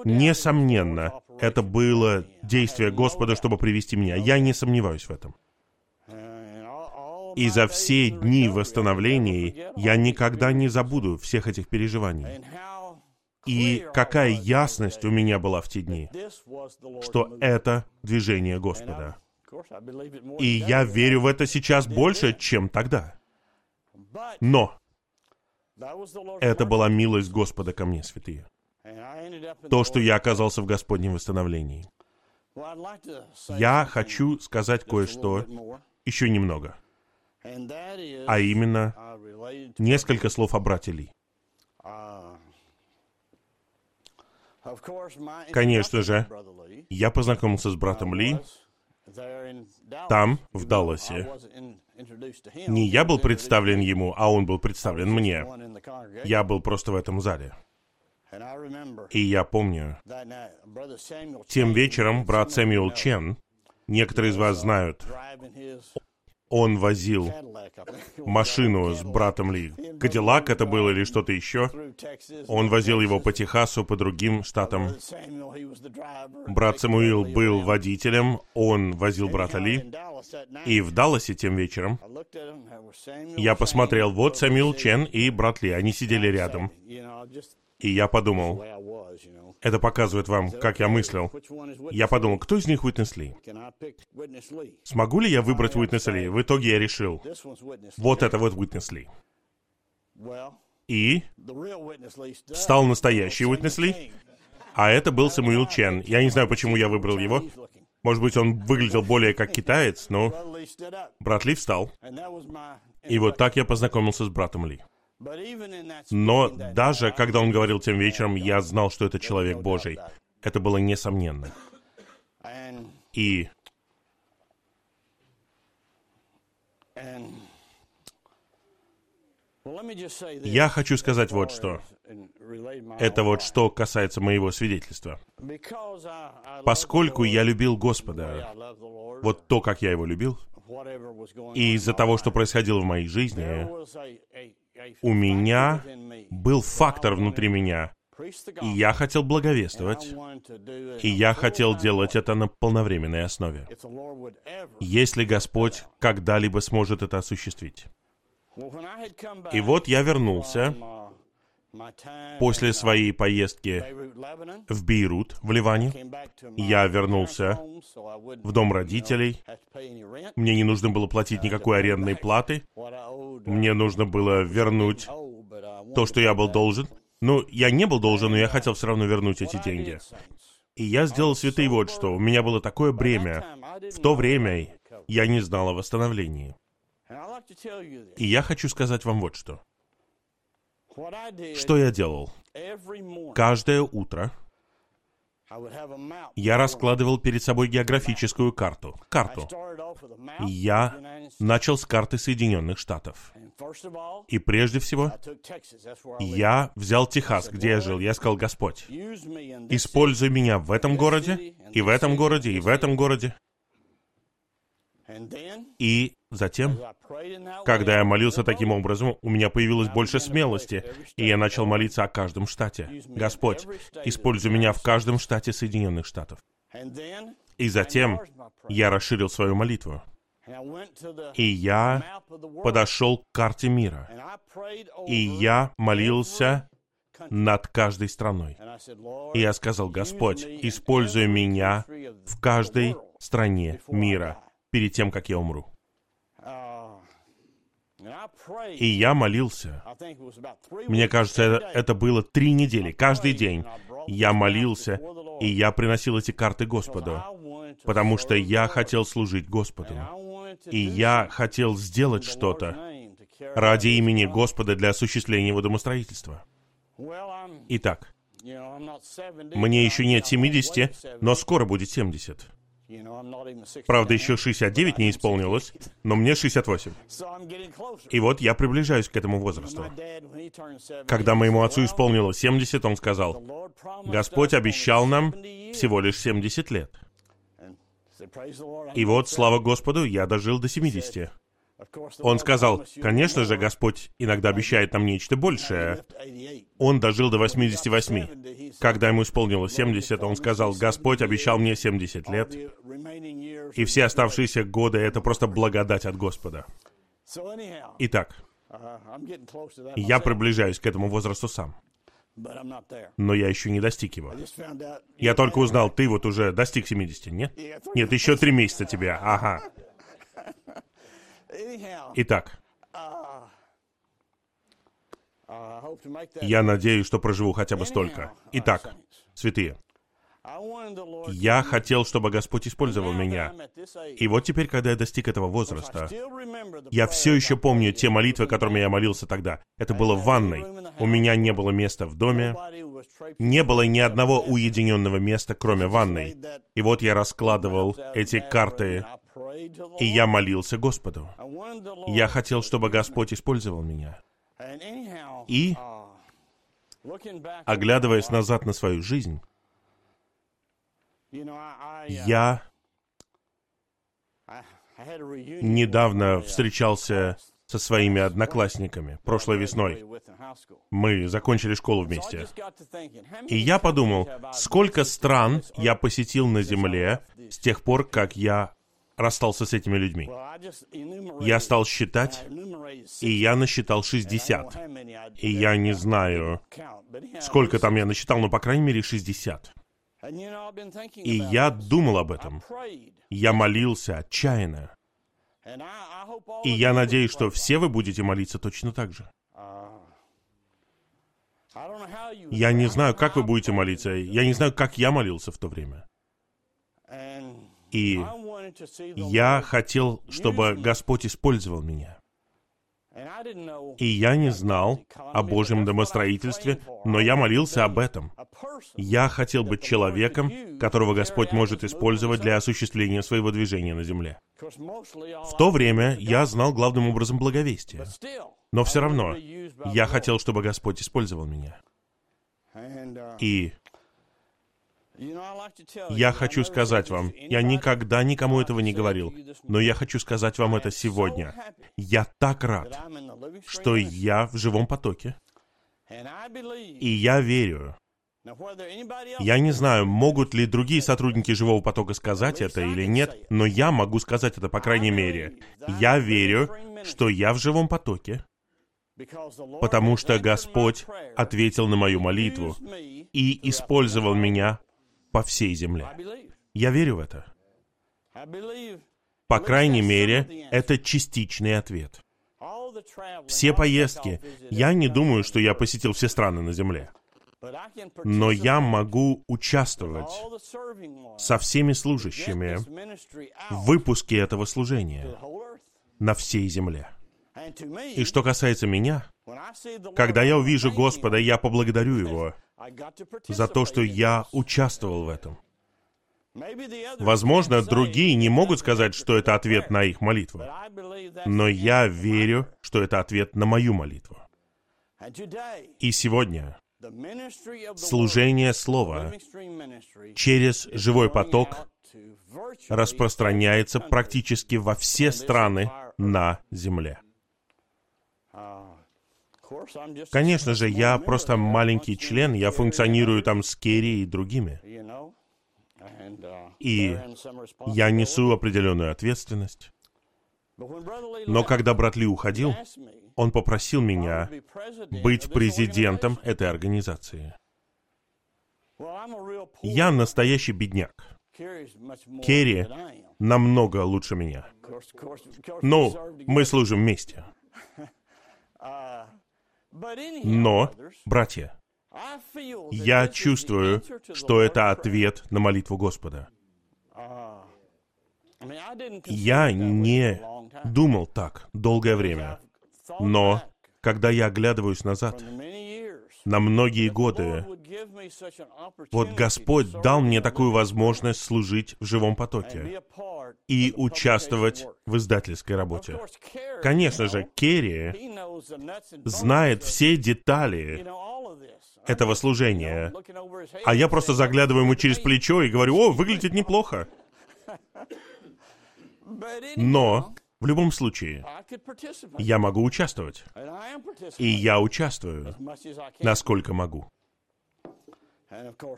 Несомненно, это было действие Господа, чтобы привести меня. Я не сомневаюсь в этом. И за все дни восстановления я никогда не забуду всех этих переживаний. И какая ясность у меня была в те дни, что это движение Господа. И я верю в это сейчас больше, чем тогда. Но это была милость Господа ко мне, святые. То, что я оказался в Господнем восстановлении. Я хочу сказать кое-что еще немного. А именно, несколько слов о брате Ли. Конечно же, я познакомился с братом Ли там, в Далласе. Не я был представлен ему, а он был представлен мне. Я был просто в этом зале. И я помню, тем вечером брат Сэмюэл Чен, некоторые из вас знают, он возил машину с братом Ли. Кадиллак это был или что-то еще. Он возил его по Техасу, по другим штатам. Брат Самуил был водителем, он возил брата Ли. И в Далласе тем вечером я посмотрел, вот Самуил Чен и брат Ли, они сидели рядом. И я подумал, это показывает вам, как я мыслил. Я подумал, кто из них Уитнес Ли? Смогу ли я выбрать Уитнес Ли? В итоге я решил, вот это вот Уитнес Ли. И стал настоящий Уитнес Ли, а это был Самуил Чен. Я не знаю, почему я выбрал его. Может быть, он выглядел более как китаец, но брат Ли встал. И вот так я познакомился с братом Ли. Но даже когда он говорил тем вечером, я знал, что это человек Божий. Это было несомненно. И я хочу сказать вот что. Это вот что касается моего свидетельства. Поскольку я любил Господа, вот то, как я его любил, и из-за того, что происходило в моей жизни, у меня был фактор внутри меня, и я хотел благовествовать, и я хотел делать это на полновременной основе, если Господь когда-либо сможет это осуществить. И вот я вернулся После своей поездки в Бейрут, в Ливане, я вернулся в дом родителей. Мне не нужно было платить никакой арендной платы. Мне нужно было вернуть то, что я был должен. Ну, я не был должен, но я хотел все равно вернуть эти деньги. И я сделал святый вот что. У меня было такое бремя. В то время я не знал о восстановлении. И я хочу сказать вам вот что. Что я делал? Каждое утро я раскладывал перед собой географическую карту. Карту. Я начал с карты Соединенных Штатов. И прежде всего, я взял Техас, где я жил. Я сказал, Господь, используй меня в этом городе, и в этом городе, и в этом городе. И затем, когда я молился таким образом, у меня появилось больше смелости, и я начал молиться о каждом штате. Господь, используй меня в каждом штате Соединенных Штатов. И затем я расширил свою молитву. И я подошел к карте мира. И я молился над каждой страной. И я сказал, Господь, используй меня в каждой стране мира перед тем, как я умру. И я молился. Мне кажется, это, это было три недели, каждый день. Я молился, и я приносил эти карты Господу, потому что я хотел служить Господу. И я хотел сделать что-то ради имени Господа для осуществления его домостроительства. Итак, мне еще нет 70, но скоро будет 70. Правда, еще 69 не исполнилось, но мне 68. И вот я приближаюсь к этому возрасту. Когда моему отцу исполнилось 70, он сказал, Господь обещал нам всего лишь 70 лет. И вот, слава Господу, я дожил до 70. Он сказал, конечно же, Господь иногда обещает нам нечто большее. Он дожил до 88. Когда ему исполнилось 70, он сказал, Господь обещал мне 70 лет, и все оставшиеся годы — это просто благодать от Господа. Итак, я приближаюсь к этому возрасту сам. Но я еще не достиг его. Я только узнал, ты вот уже достиг 70, нет? Нет, еще три месяца тебе, ага. Итак, я надеюсь, что проживу хотя бы столько. Итак, святые, я хотел, чтобы Господь использовал меня. И вот теперь, когда я достиг этого возраста, я все еще помню те молитвы, которыми я молился тогда. Это было в ванной. У меня не было места в доме. Не было ни одного уединенного места, кроме ванной. И вот я раскладывал эти карты, и я молился Господу. Я хотел, чтобы Господь использовал меня. И, оглядываясь назад на свою жизнь, я недавно встречался со своими одноклассниками прошлой весной. Мы закончили школу вместе. И я подумал, сколько стран я посетил на Земле с тех пор, как я расстался с этими людьми. Я стал считать, и я насчитал 60. И я не знаю, сколько там я насчитал, но, по крайней мере, 60. И я думал об этом. Я молился отчаянно. И я надеюсь, что все вы будете молиться точно так же. Я не знаю, как вы будете молиться. Я не знаю, как я молился в то время. И я хотел, чтобы Господь использовал меня. И я не знал о Божьем домостроительстве, но я молился об этом. Я хотел быть человеком, которого Господь может использовать для осуществления своего движения на земле. В то время я знал главным образом благовестие. Но все равно я хотел, чтобы Господь использовал меня. И я хочу сказать вам, я никогда никому этого не говорил, но я хочу сказать вам это сегодня. Я так рад, что я в живом потоке. И я верю. Я не знаю, могут ли другие сотрудники живого потока сказать это или нет, но я могу сказать это, по крайней мере. Я верю, что я в живом потоке, потому что Господь ответил на мою молитву и использовал меня по всей земле. Я верю в это. По крайней мере, это частичный ответ. Все поездки. Я не думаю, что я посетил все страны на Земле. Но я могу участвовать со всеми служащими в выпуске этого служения на всей земле. И что касается меня, когда я увижу Господа, я поблагодарю Его за то, что я участвовал в этом. Возможно, другие не могут сказать, что это ответ на их молитву, но я верю, что это ответ на мою молитву. И сегодня служение Слова через живой поток распространяется практически во все страны на Земле. Конечно же, я просто маленький член, я функционирую там с Керри и другими. И я несу определенную ответственность. Но когда брат Ли уходил, он попросил меня быть президентом этой организации. Я настоящий бедняк. Керри намного лучше меня. Ну, мы служим вместе. Но, братья, я чувствую, что это ответ на молитву Господа. Я не думал так долгое время, но когда я оглядываюсь назад, на многие годы. Вот Господь дал мне такую возможность служить в живом потоке и участвовать в издательской работе. Конечно же, Керри знает все детали этого служения, а я просто заглядываю ему через плечо и говорю, о, выглядит неплохо. Но в любом случае, я могу участвовать. И я участвую, насколько могу.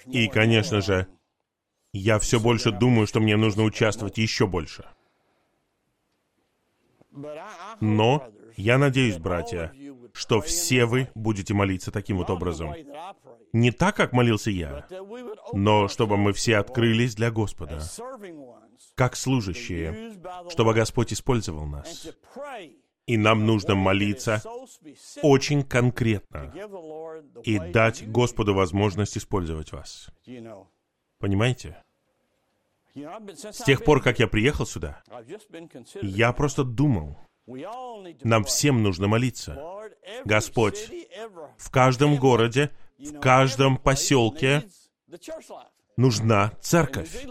И, конечно же, я все больше думаю, что мне нужно участвовать еще больше. Но я надеюсь, братья, что все вы будете молиться таким вот образом. Не так, как молился я, но чтобы мы все открылись для Господа, как служащие, чтобы Господь использовал нас. И нам нужно молиться очень конкретно и дать Господу возможность использовать вас. Понимаете? С тех пор, как я приехал сюда, я просто думал, нам всем нужно молиться. Господь, в каждом городе, в каждом поселке нужна церковь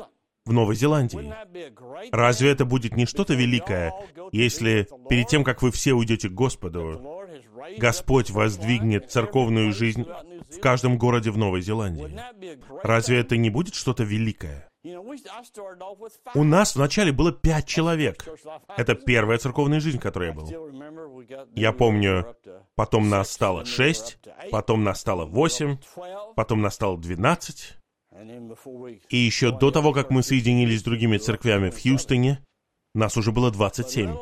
в Новой Зеландии. Разве это будет не что-то великое, если перед тем, как вы все уйдете к Господу, Господь воздвигнет церковную жизнь в каждом городе в Новой Зеландии? Разве это не будет что-то великое? У нас вначале было пять человек. Это первая церковная жизнь, в которой я был. Я помню, потом нас стало шесть, потом нас стало восемь, потом нас стало двенадцать, и еще до того, как мы соединились с другими церквями в Хьюстоне, нас уже было 27.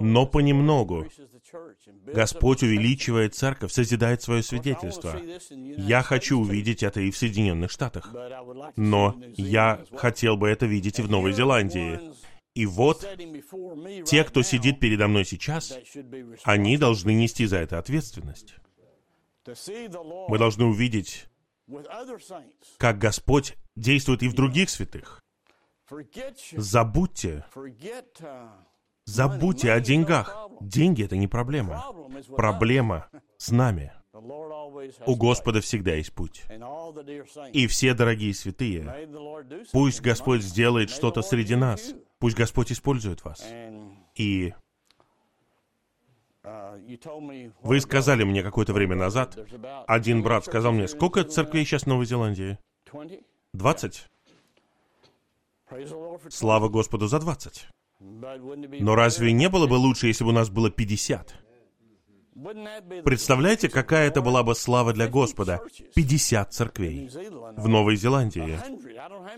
Но понемногу Господь увеличивает церковь, созидает свое свидетельство. Я хочу увидеть это и в Соединенных Штатах. Но я хотел бы это видеть и в Новой Зеландии. И вот те, кто сидит передо мной сейчас, они должны нести за это ответственность. Мы должны увидеть как Господь действует и в других святых. Забудьте, забудьте о деньгах. Деньги — это не проблема. Проблема с нами. У Господа всегда есть путь. И все дорогие святые, пусть Господь сделает что-то среди нас. Пусть Господь использует вас. И вы сказали мне какое-то время назад, один брат сказал мне, сколько церквей сейчас в Новой Зеландии? Двадцать? Слава Господу за двадцать. Но разве не было бы лучше, если бы у нас было пятьдесят? Представляете, какая это была бы слава для Господа? Пятьдесят церквей в Новой Зеландии.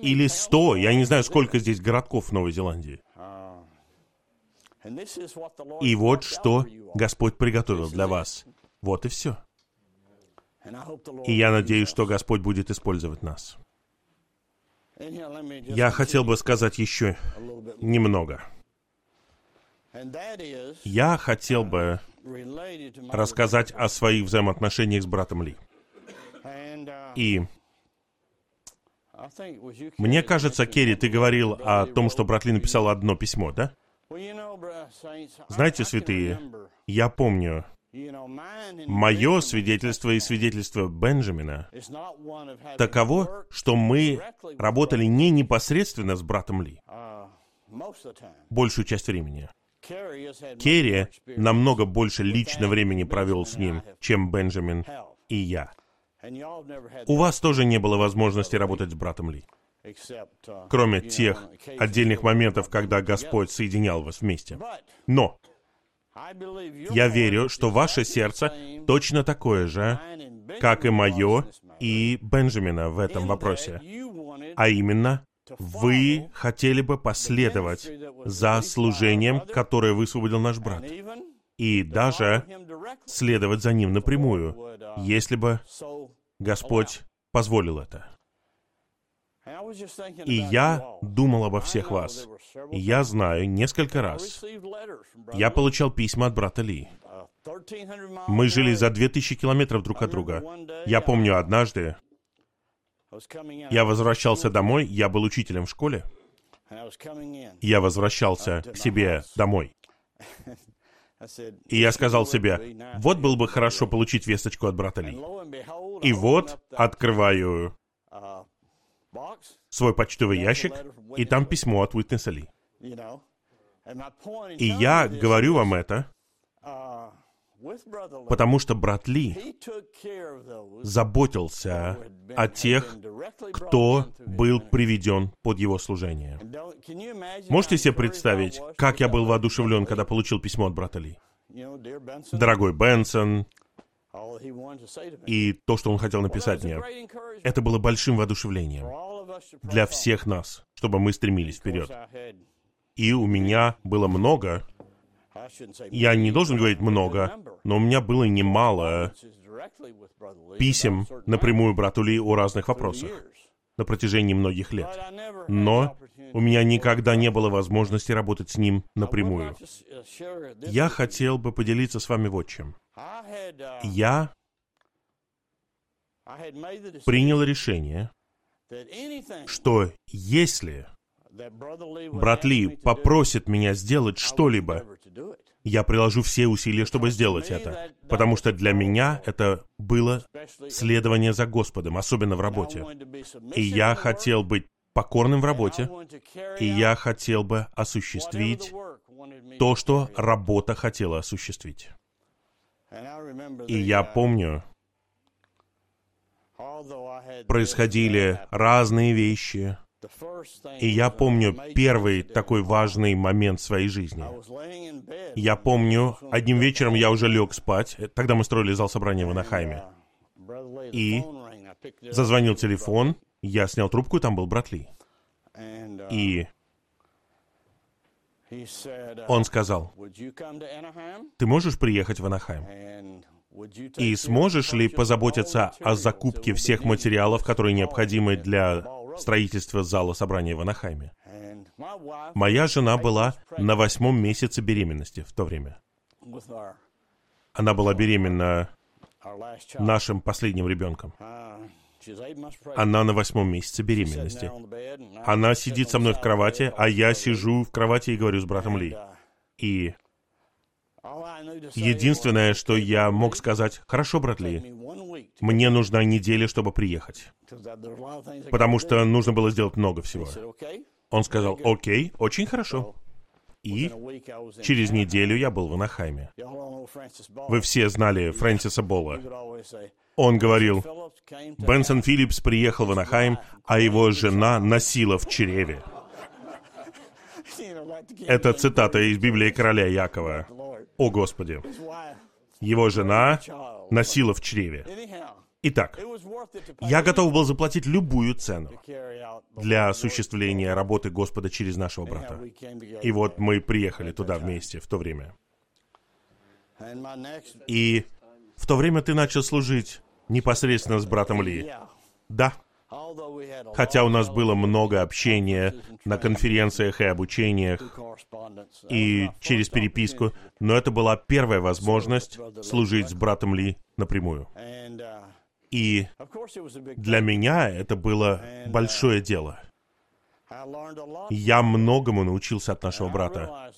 Или сто, я не знаю, сколько здесь городков в Новой Зеландии. И вот что Господь приготовил для вас. Вот и все. И я надеюсь, что Господь будет использовать нас. Я хотел бы сказать еще немного. Я хотел бы рассказать о своих взаимоотношениях с братом Ли. И мне кажется, Керри, ты говорил о том, что брат Ли написал одно письмо, да? Знаете, святые, я помню, мое свидетельство и свидетельство Бенджамина таково, что мы работали не непосредственно с братом Ли большую часть времени. Керри намного больше лично времени провел с ним, чем Бенджамин и я. У вас тоже не было возможности работать с братом Ли кроме тех отдельных моментов, когда Господь соединял вас вместе. Но я верю, что ваше сердце точно такое же, как и мое и Бенджамина в этом вопросе. А именно, вы хотели бы последовать за служением, которое высвободил наш брат, и даже следовать за ним напрямую, если бы Господь позволил это. И я думал обо всех вас. Я знаю, несколько раз я получал письма от брата Ли. Мы жили за две тысячи километров друг от друга. Я помню однажды, я возвращался домой, я был учителем в школе. Я возвращался к себе домой. И я сказал себе, вот было бы хорошо получить весточку от брата Ли. И вот открываю свой почтовый ящик, и там письмо от Уитнеса Ли. И я говорю вам это, потому что брат Ли заботился о тех, кто был приведен под его служение. Можете себе представить, как я был воодушевлен, когда получил письмо от брата Ли? Дорогой Бенсон, и то, что он хотел написать мне, это было большим воодушевлением для всех нас, чтобы мы стремились вперед. И у меня было много, я не должен говорить много, но у меня было немало писем напрямую брату Ли о разных вопросах на протяжении многих лет. Но у меня никогда не было возможности работать с ним напрямую. Я хотел бы поделиться с вами вот чем. Я принял решение, что если брат Ли попросит меня сделать что-либо, я приложу все усилия, чтобы сделать это. Потому что для меня это было следование за Господом, особенно в работе. И я хотел быть покорным в работе, и я хотел бы осуществить то, что работа хотела осуществить. И я помню, происходили разные вещи, и я помню первый такой важный момент в своей жизни. Я помню, одним вечером я уже лег спать, тогда мы строили зал собрания в Анахайме. И зазвонил телефон, я снял трубку, и там был брат Ли. И он сказал, ты можешь приехать в Анахайм? И сможешь ли позаботиться о закупке всех материалов, которые необходимы для строительства зала собрания в Анахайме? Моя жена была на восьмом месяце беременности в то время. Она была беременна нашим последним ребенком. Она на восьмом месяце беременности. Она сидит со мной в кровати, а я сижу в кровати и говорю с братом Ли. И единственное, что я мог сказать, хорошо, брат Ли, мне нужна неделя, чтобы приехать. Потому что нужно было сделать много всего. Он сказал, окей, очень хорошо. И через неделю я был в Анахайме. Вы все знали Фрэнсиса Болла. Он говорил, Бенсон Филлипс приехал в Анахайм, а его жена носила в чреве. Это цитата из Библии короля Якова. О Господи! Его жена носила в чреве. Итак, я готов был заплатить любую цену для осуществления работы Господа через нашего брата. И вот мы приехали туда вместе в то время. И в то время ты начал служить непосредственно с братом Ли. Да. Хотя у нас было много общения на конференциях и обучениях и через переписку, но это была первая возможность служить с братом Ли напрямую. И для меня это было большое дело. Я многому научился от нашего брата.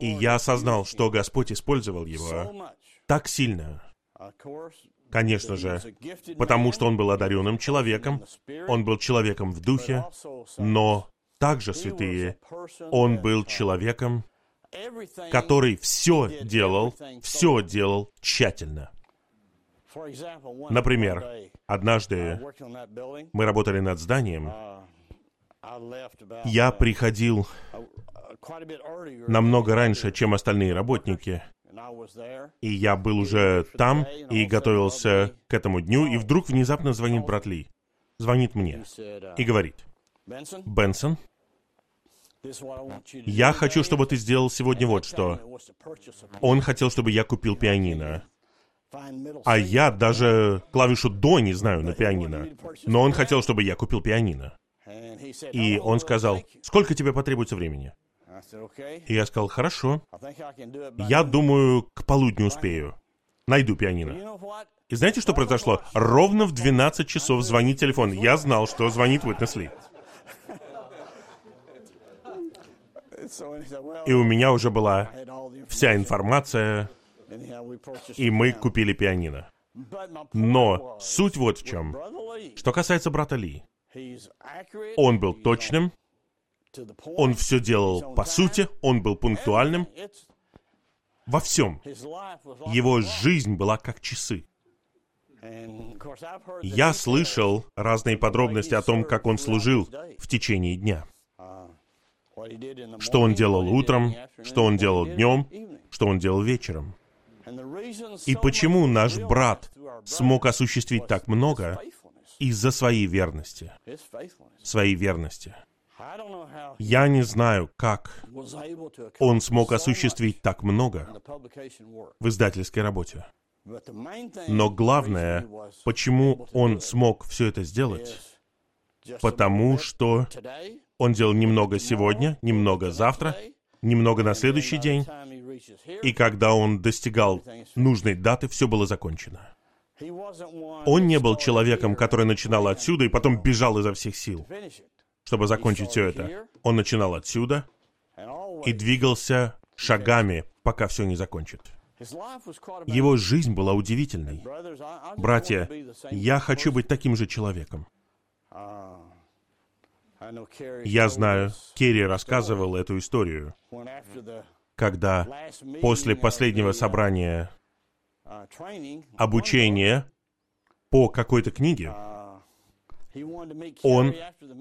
И я осознал, что Господь использовал его так сильно. Конечно же, потому что он был одаренным человеком, он был человеком в духе, но также, святые, он был человеком, который все делал, все делал тщательно. Например, однажды мы работали над зданием. Я приходил намного раньше, чем остальные работники. И я был уже там и готовился к этому дню, и вдруг внезапно звонит брат Ли. Звонит мне и говорит, «Бенсон, я хочу, чтобы ты сделал сегодня вот что. Он хотел, чтобы я купил пианино. А я даже клавишу «до» не знаю на пианино. Но он хотел, чтобы я купил пианино. И он сказал, сколько тебе потребуется времени? И я сказал, хорошо. Я думаю, к полудню успею. Найду пианино. И знаете, что произошло? Ровно в 12 часов звонит телефон. Я знал, что звонит Уитнес Ли. И у меня уже была вся информация, и мы купили пианино. Но суть вот в чем. Что касается брата Ли, он был точным, он все делал по сути, он был пунктуальным во всем. Его жизнь была как часы. Я слышал разные подробности о том, как он служил в течение дня. Что он делал утром, что он делал днем, что он делал вечером. И почему наш брат смог осуществить так много из-за своей верности. Своей верности. Я не знаю, как он смог осуществить так много в издательской работе. Но главное, почему он смог все это сделать, потому что он делал немного сегодня, немного завтра, немного на следующий день, и когда он достигал нужной даты, все было закончено. Он не был человеком, который начинал отсюда и потом бежал изо всех сил, чтобы закончить все это. Он начинал отсюда и двигался шагами, пока все не закончит. Его жизнь была удивительной. Братья, я хочу быть таким же человеком. Я знаю, Керри рассказывал эту историю, когда после последнего собрания обучения по какой-то книге, он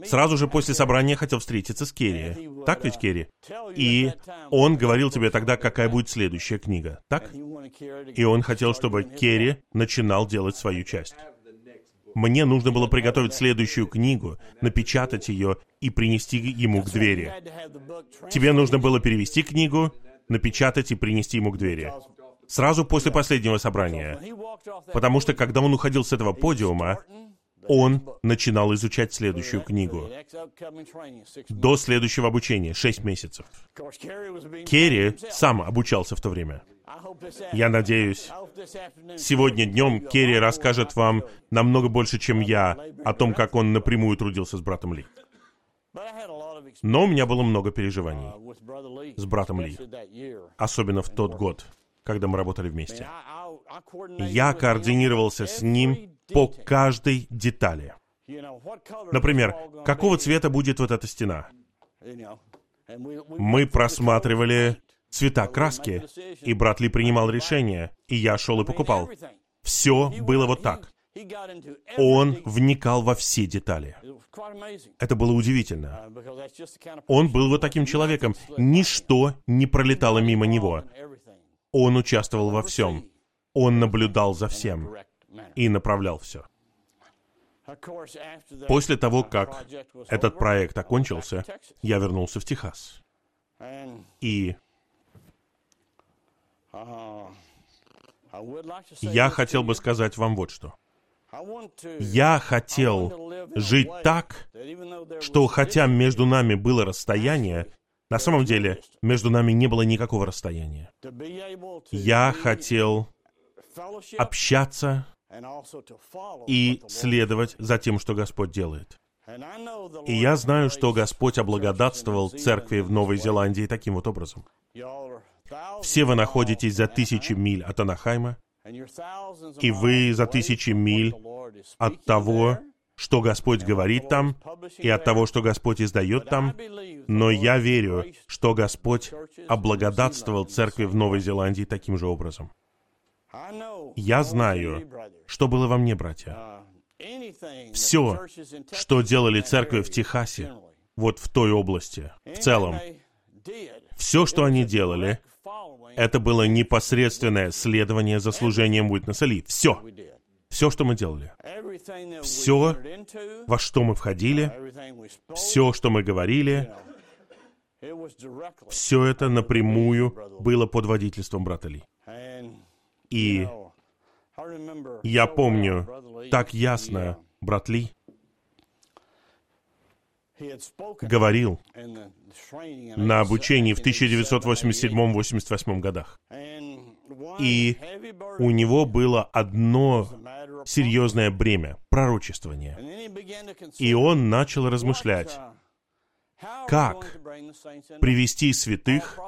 сразу же после собрания хотел встретиться с Керри. Так ведь, Керри? И он говорил тебе тогда, какая будет следующая книга. Так? И он хотел, чтобы Керри начинал делать свою часть. Мне нужно было приготовить следующую книгу, напечатать ее и принести ему к двери. Тебе нужно было перевести книгу, напечатать и принести ему к двери сразу после последнего собрания. Потому что, когда он уходил с этого подиума, он начинал изучать следующую книгу. До следующего обучения, шесть месяцев. Керри сам обучался в то время. Я надеюсь, сегодня днем Керри расскажет вам намного больше, чем я, о том, как он напрямую трудился с братом Ли. Но у меня было много переживаний с братом Ли, особенно в тот год когда мы работали вместе. Я координировался с ним по каждой детали. Например, какого цвета будет вот эта стена? Мы просматривали цвета краски, и брат Ли принимал решение, и я шел и покупал. Все было вот так. Он вникал во все детали. Это было удивительно. Он был вот таким человеком. Ничто не пролетало мимо него. Он участвовал во всем. Он наблюдал за всем и направлял все. После того, как этот проект окончился, я вернулся в Техас. И я хотел бы сказать вам вот что. Я хотел жить так, что хотя между нами было расстояние, на самом деле, между нами не было никакого расстояния. Я хотел общаться и следовать за тем, что Господь делает. И я знаю, что Господь облагодатствовал церкви в Новой Зеландии таким вот образом. Все вы находитесь за тысячи миль от Анахайма, и вы за тысячи миль от того, что Господь говорит там, и от того, что Господь издает там, но я верю, что Господь облагодатствовал церкви в Новой Зеландии таким же образом. Я знаю, что было во мне, братья. Все, что делали церкви в Техасе, вот в той области, в целом, все, что они делали, это было непосредственное следование за служением Уитнеса Ли. Все. Все, что мы делали. Все, во что мы входили, все, что мы говорили, все это напрямую было под водительством брата Ли. И я помню так ясно, брат Ли говорил на обучении в 1987-88 годах. И у него было одно серьезное бремя — пророчествование. И он начал размышлять, Как привести святых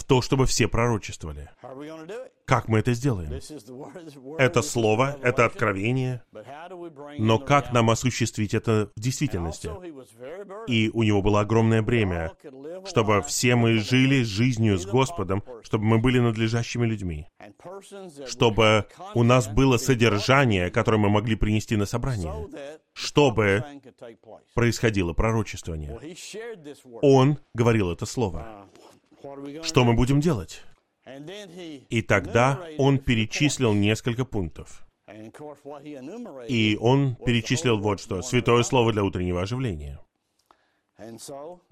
в то, чтобы все пророчествовали. Как мы это сделаем? Это слово, это откровение. Но как нам осуществить это в действительности? И у него было огромное бремя, чтобы все мы жили жизнью с Господом, чтобы мы были надлежащими людьми, чтобы у нас было содержание, которое мы могли принести на собрание, чтобы происходило пророчествование. Он говорил это слово. Что мы будем делать? И тогда он перечислил несколько пунктов. И он перечислил вот что. Святое Слово для утреннего оживления.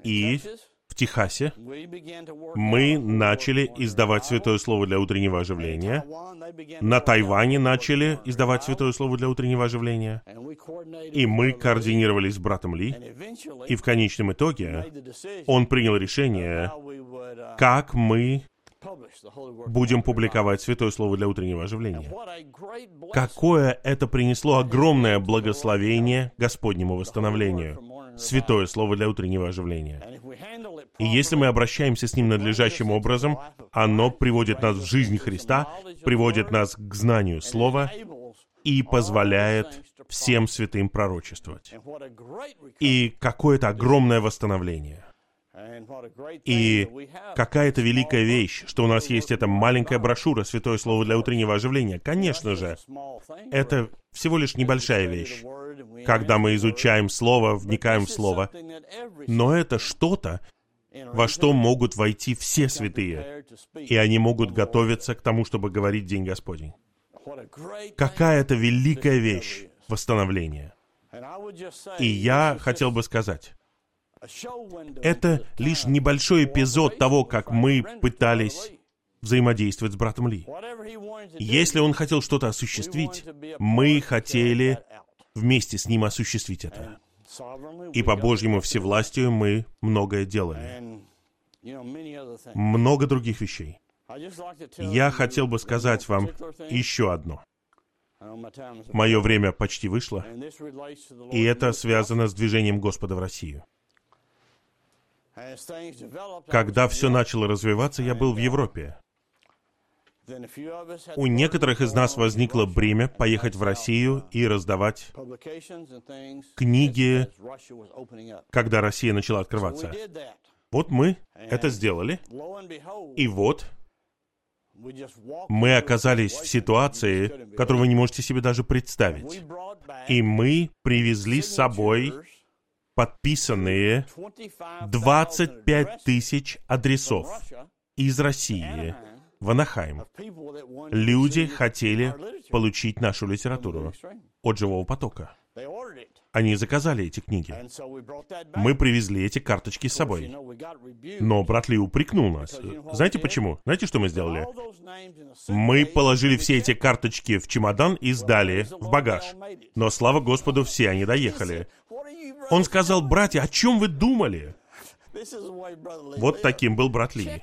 И Техасе мы начали издавать Святое Слово для утреннего оживления. На Тайване начали издавать Святое Слово для утреннего оживления. И мы координировались с братом Ли. И в конечном итоге он принял решение, как мы будем публиковать Святое Слово для утреннего оживления. Какое это принесло огромное благословение Господнему восстановлению. Святое Слово для утреннего оживления. И если мы обращаемся с ним надлежащим образом, оно приводит нас в жизнь Христа, приводит нас к знанию Слова и позволяет всем святым пророчествовать. И какое-то огромное восстановление. И какая-то великая вещь, что у нас есть эта маленькая брошюра «Святое Слово для утреннего оживления». Конечно же, это всего лишь небольшая вещь, когда мы изучаем Слово, вникаем в Слово. Но это что-то, во что могут войти все святые, и они могут готовиться к тому, чтобы говорить День Господень. Какая-то великая вещь — восстановление. И я хотел бы сказать, это лишь небольшой эпизод того, как мы пытались взаимодействовать с братом Ли. Если он хотел что-то осуществить, мы хотели вместе с ним осуществить это. И по Божьему всевластию мы многое делали. Много других вещей. Я хотел бы сказать вам еще одно. Мое время почти вышло, и это связано с движением Господа в Россию. Когда все начало развиваться, я был в Европе. У некоторых из нас возникло бремя поехать в Россию и раздавать книги, когда Россия начала открываться. Вот мы это сделали, и вот мы оказались в ситуации, которую вы не можете себе даже представить. И мы привезли с собой подписанные 25 тысяч адресов из России в Анахайм. Люди хотели получить нашу литературу от живого потока. Они заказали эти книги. Мы привезли эти карточки с собой. Но брат Ли упрекнул нас. Знаете почему? Знаете, что мы сделали? Мы положили все эти карточки в чемодан и сдали в багаж. Но, слава Господу, все они доехали. Он сказал, братья, о чем вы думали? Вот таким был брат Ли.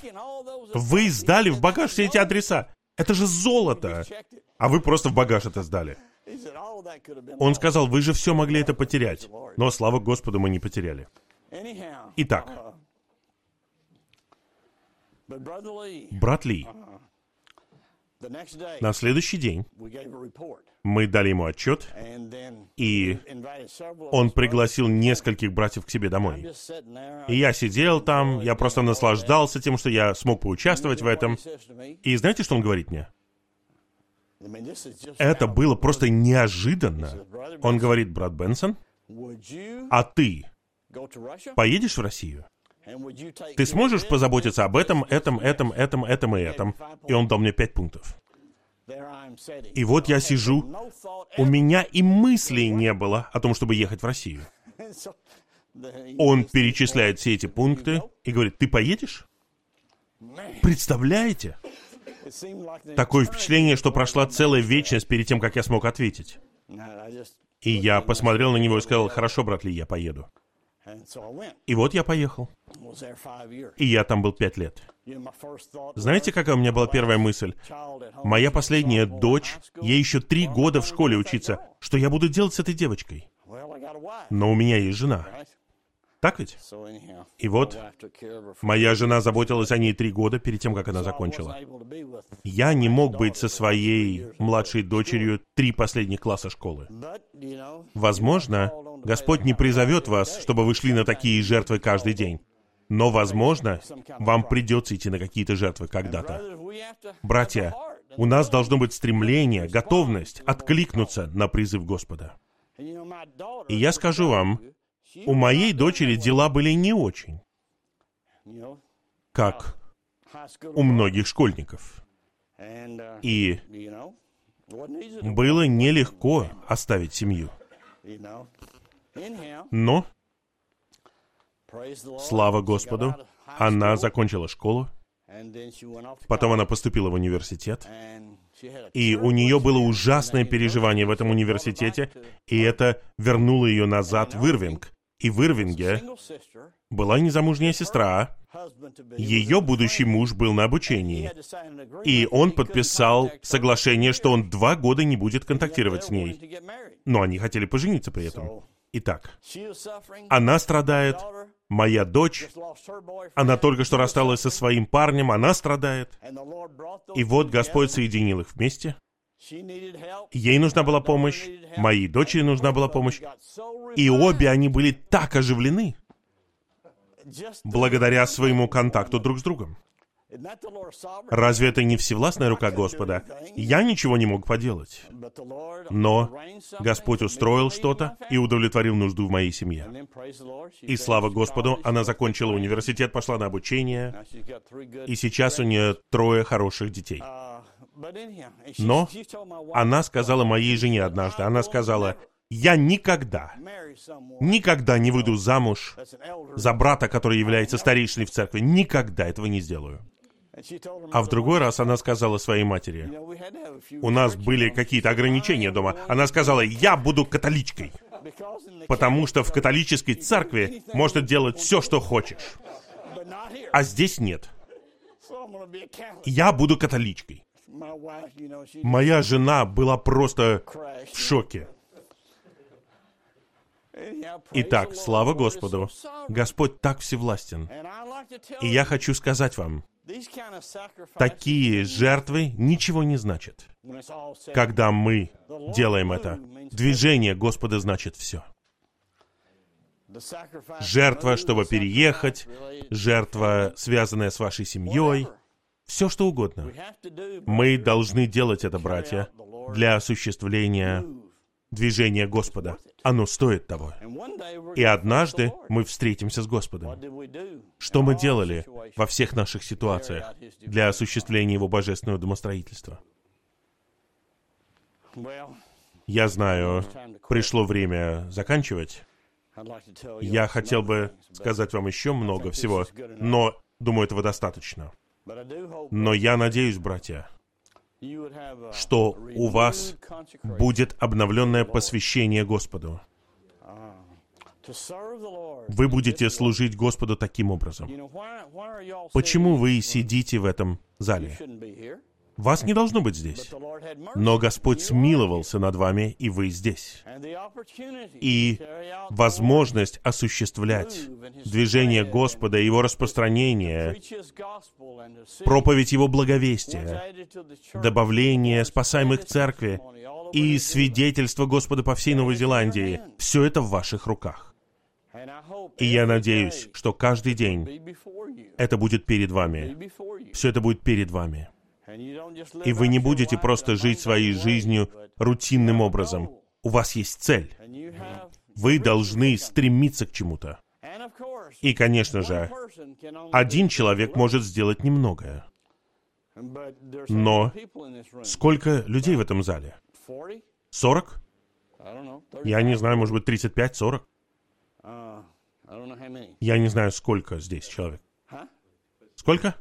Вы сдали в багаж все эти адреса. Это же золото. А вы просто в багаж это сдали. Он сказал, вы же все могли это потерять. Но, слава Господу, мы не потеряли. Итак, брат Ли, на следующий день мы дали ему отчет, и он пригласил нескольких братьев к себе домой. И я сидел там, я просто наслаждался тем, что я смог поучаствовать в этом. И знаете, что он говорит мне? Это было просто неожиданно. Он говорит, брат Бенсон, а ты поедешь в Россию? Ты сможешь позаботиться об этом, этом, этом, этом, этом и этом? И он дал мне пять пунктов. И вот я сижу, у меня и мыслей не было о том, чтобы ехать в Россию. Он перечисляет все эти пункты и говорит, ты поедешь? Представляете? Такое впечатление, что прошла целая вечность перед тем, как я смог ответить. И я посмотрел на него и сказал, хорошо, брат Ли, я поеду. И вот я поехал. И я там был пять лет. Знаете, какая у меня была первая мысль? Моя последняя дочь, ей еще три года в школе учиться. Что я буду делать с этой девочкой? Но у меня есть жена. Так ведь? И вот, моя жена заботилась о ней три года перед тем, как она закончила. Я не мог быть со своей младшей дочерью три последних класса школы. Возможно, Господь не призовет вас, чтобы вы шли на такие жертвы каждый день. Но, возможно, вам придется идти на какие-то жертвы когда-то. Братья, у нас должно быть стремление, готовность откликнуться на призыв Господа. И я скажу вам, у моей дочери дела были не очень, как у многих школьников. И было нелегко оставить семью. Но, слава Господу, она закончила школу, потом она поступила в университет, и у нее было ужасное переживание в этом университете, и это вернуло ее назад в Ирвинг. И в Ирвинге была незамужняя сестра, ее будущий муж был на обучении, и он подписал соглашение, что он два года не будет контактировать с ней. Но они хотели пожениться при этом. Итак, она страдает, моя дочь, она только что рассталась со своим парнем, она страдает. И вот Господь соединил их вместе. Ей нужна была помощь, моей дочери нужна была помощь. И обе они были так оживлены благодаря своему контакту друг с другом. Разве это не всевластная рука Господа? Я ничего не мог поделать. Но Господь устроил что-то и удовлетворил нужду в моей семье. И слава Господу, она закончила университет, пошла на обучение, и сейчас у нее трое хороших детей. Но она сказала моей жене однажды, она сказала, я никогда, никогда не выйду замуж за брата, который является старейшиной в церкви. Никогда этого не сделаю. А в другой раз она сказала своей матери, у нас были какие-то ограничения дома. Она сказала, я буду католичкой, потому что в католической церкви можно делать все, что хочешь. А здесь нет. Я буду католичкой. Моя жена была просто в шоке. Итак, слава Господу. Господь так всевластен. И я хочу сказать вам, такие жертвы ничего не значат. Когда мы делаем это, движение Господа значит все. Жертва, чтобы переехать, жертва, связанная с вашей семьей, все что угодно. Мы должны делать это, братья, для осуществления движения Господа. Оно стоит того. И однажды мы встретимся с Господом. Что мы делали во всех наших ситуациях для осуществления Его божественного домостроительства? Я знаю, пришло время заканчивать. Я хотел бы сказать вам еще много всего, но думаю, этого достаточно. Но я надеюсь, братья, что у вас будет обновленное посвящение Господу. Вы будете служить Господу таким образом. Почему вы сидите в этом зале? Вас не должно быть здесь. Но Господь смиловался над вами, и вы здесь. И возможность осуществлять движение Господа, Его распространение, проповедь Его благовестия, добавление спасаемых церкви и свидетельство Господа по всей Новой Зеландии, все это в ваших руках. И я надеюсь, что каждый день это будет перед вами. Все это будет перед вами. И вы не будете просто жить своей жизнью рутинным образом. У вас есть цель. Вы должны стремиться к чему-то. И, конечно же, один человек может сделать немногое. Но сколько людей в этом зале? Сорок? Я не знаю, может быть, тридцать пять, сорок? Я не знаю, сколько здесь человек. Сколько?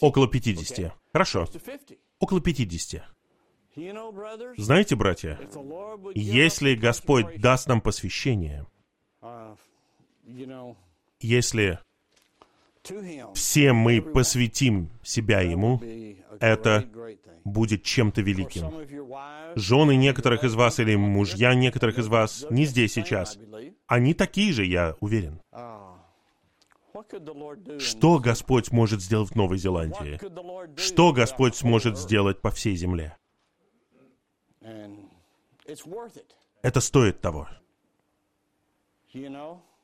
Около 50. Хорошо. Около 50. Знаете, братья, если Господь даст нам посвящение, если все мы посвятим себя Ему, это будет чем-то великим. Жены некоторых из вас или мужья некоторых из вас не здесь сейчас. Они такие же, я уверен. Что Господь может сделать в Новой Зеландии? Что Господь сможет сделать по всей земле? Это стоит того.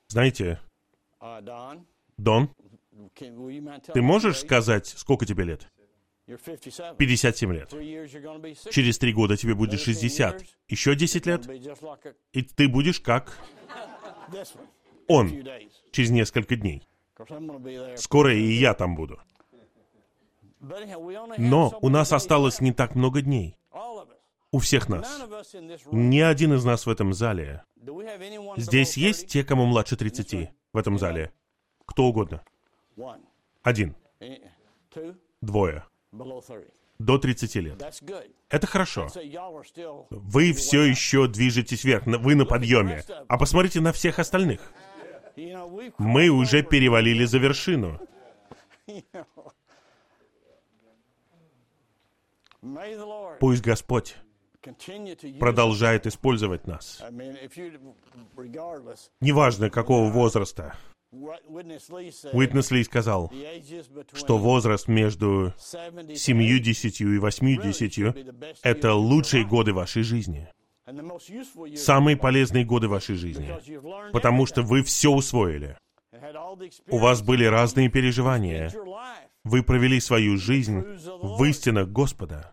Знаете, Дон, ты можешь сказать, сколько тебе лет? 57 лет. Через три года тебе будет 60. Еще 10 лет, и ты будешь как он через несколько дней. Скоро и я там буду. Но у нас осталось не так много дней. У всех нас. Ни один из нас в этом зале. Здесь есть те, кому младше 30 в этом зале? Кто угодно. Один. Двое. До 30 лет. Это хорошо. Вы все еще движетесь вверх, вы на подъеме. А посмотрите на всех остальных. Мы уже перевалили за вершину. Пусть Господь продолжает использовать нас. Неважно, какого возраста. Уитнес Ли сказал, что возраст между 70 и 80 — это лучшие годы вашей жизни. Самые полезные годы вашей жизни. Потому что вы все усвоили. У вас были разные переживания. Вы провели свою жизнь в истинах Господа.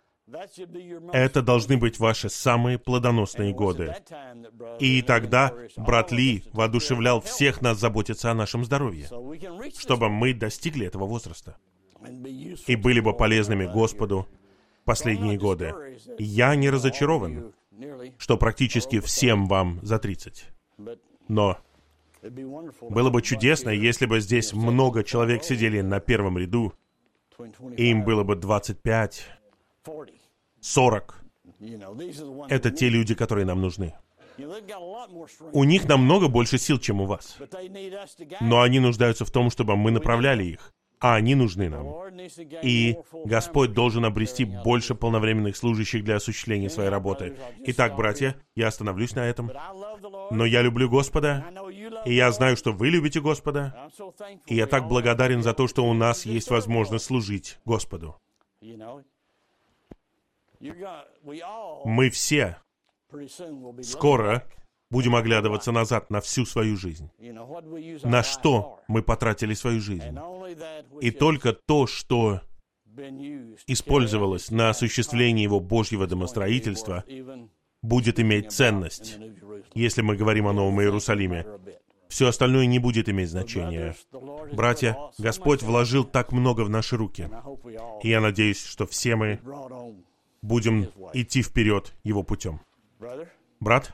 Это должны быть ваши самые плодоносные годы. И тогда брат Ли воодушевлял всех нас заботиться о нашем здоровье, чтобы мы достигли этого возраста и были бы полезными Господу последние годы. Я не разочарован, что практически всем вам за 30. Но было бы чудесно, если бы здесь много человек сидели на первом ряду, и им было бы 25, 40. Это те люди, которые нам нужны. У них намного больше сил, чем у вас. Но они нуждаются в том, чтобы мы направляли их. А они нужны нам. И Господь должен обрести больше полновременных служащих для осуществления своей работы. Итак, братья, я остановлюсь на этом. Но я люблю Господа, и я знаю, что вы любите Господа. И я так благодарен за то, что у нас есть возможность служить Господу. Мы все скоро будем оглядываться назад на всю свою жизнь. На что мы потратили свою жизнь. И только то, что использовалось на осуществление его Божьего домостроительства, будет иметь ценность, если мы говорим о Новом Иерусалиме. Все остальное не будет иметь значения. Братья, Господь вложил так много в наши руки. И я надеюсь, что все мы будем идти вперед Его путем. Брат,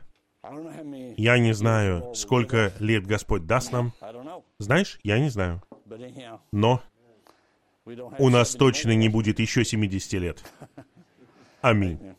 я не знаю, сколько лет Господь даст нам. Знаешь, я не знаю. Но у нас точно не будет еще 70 лет. Аминь.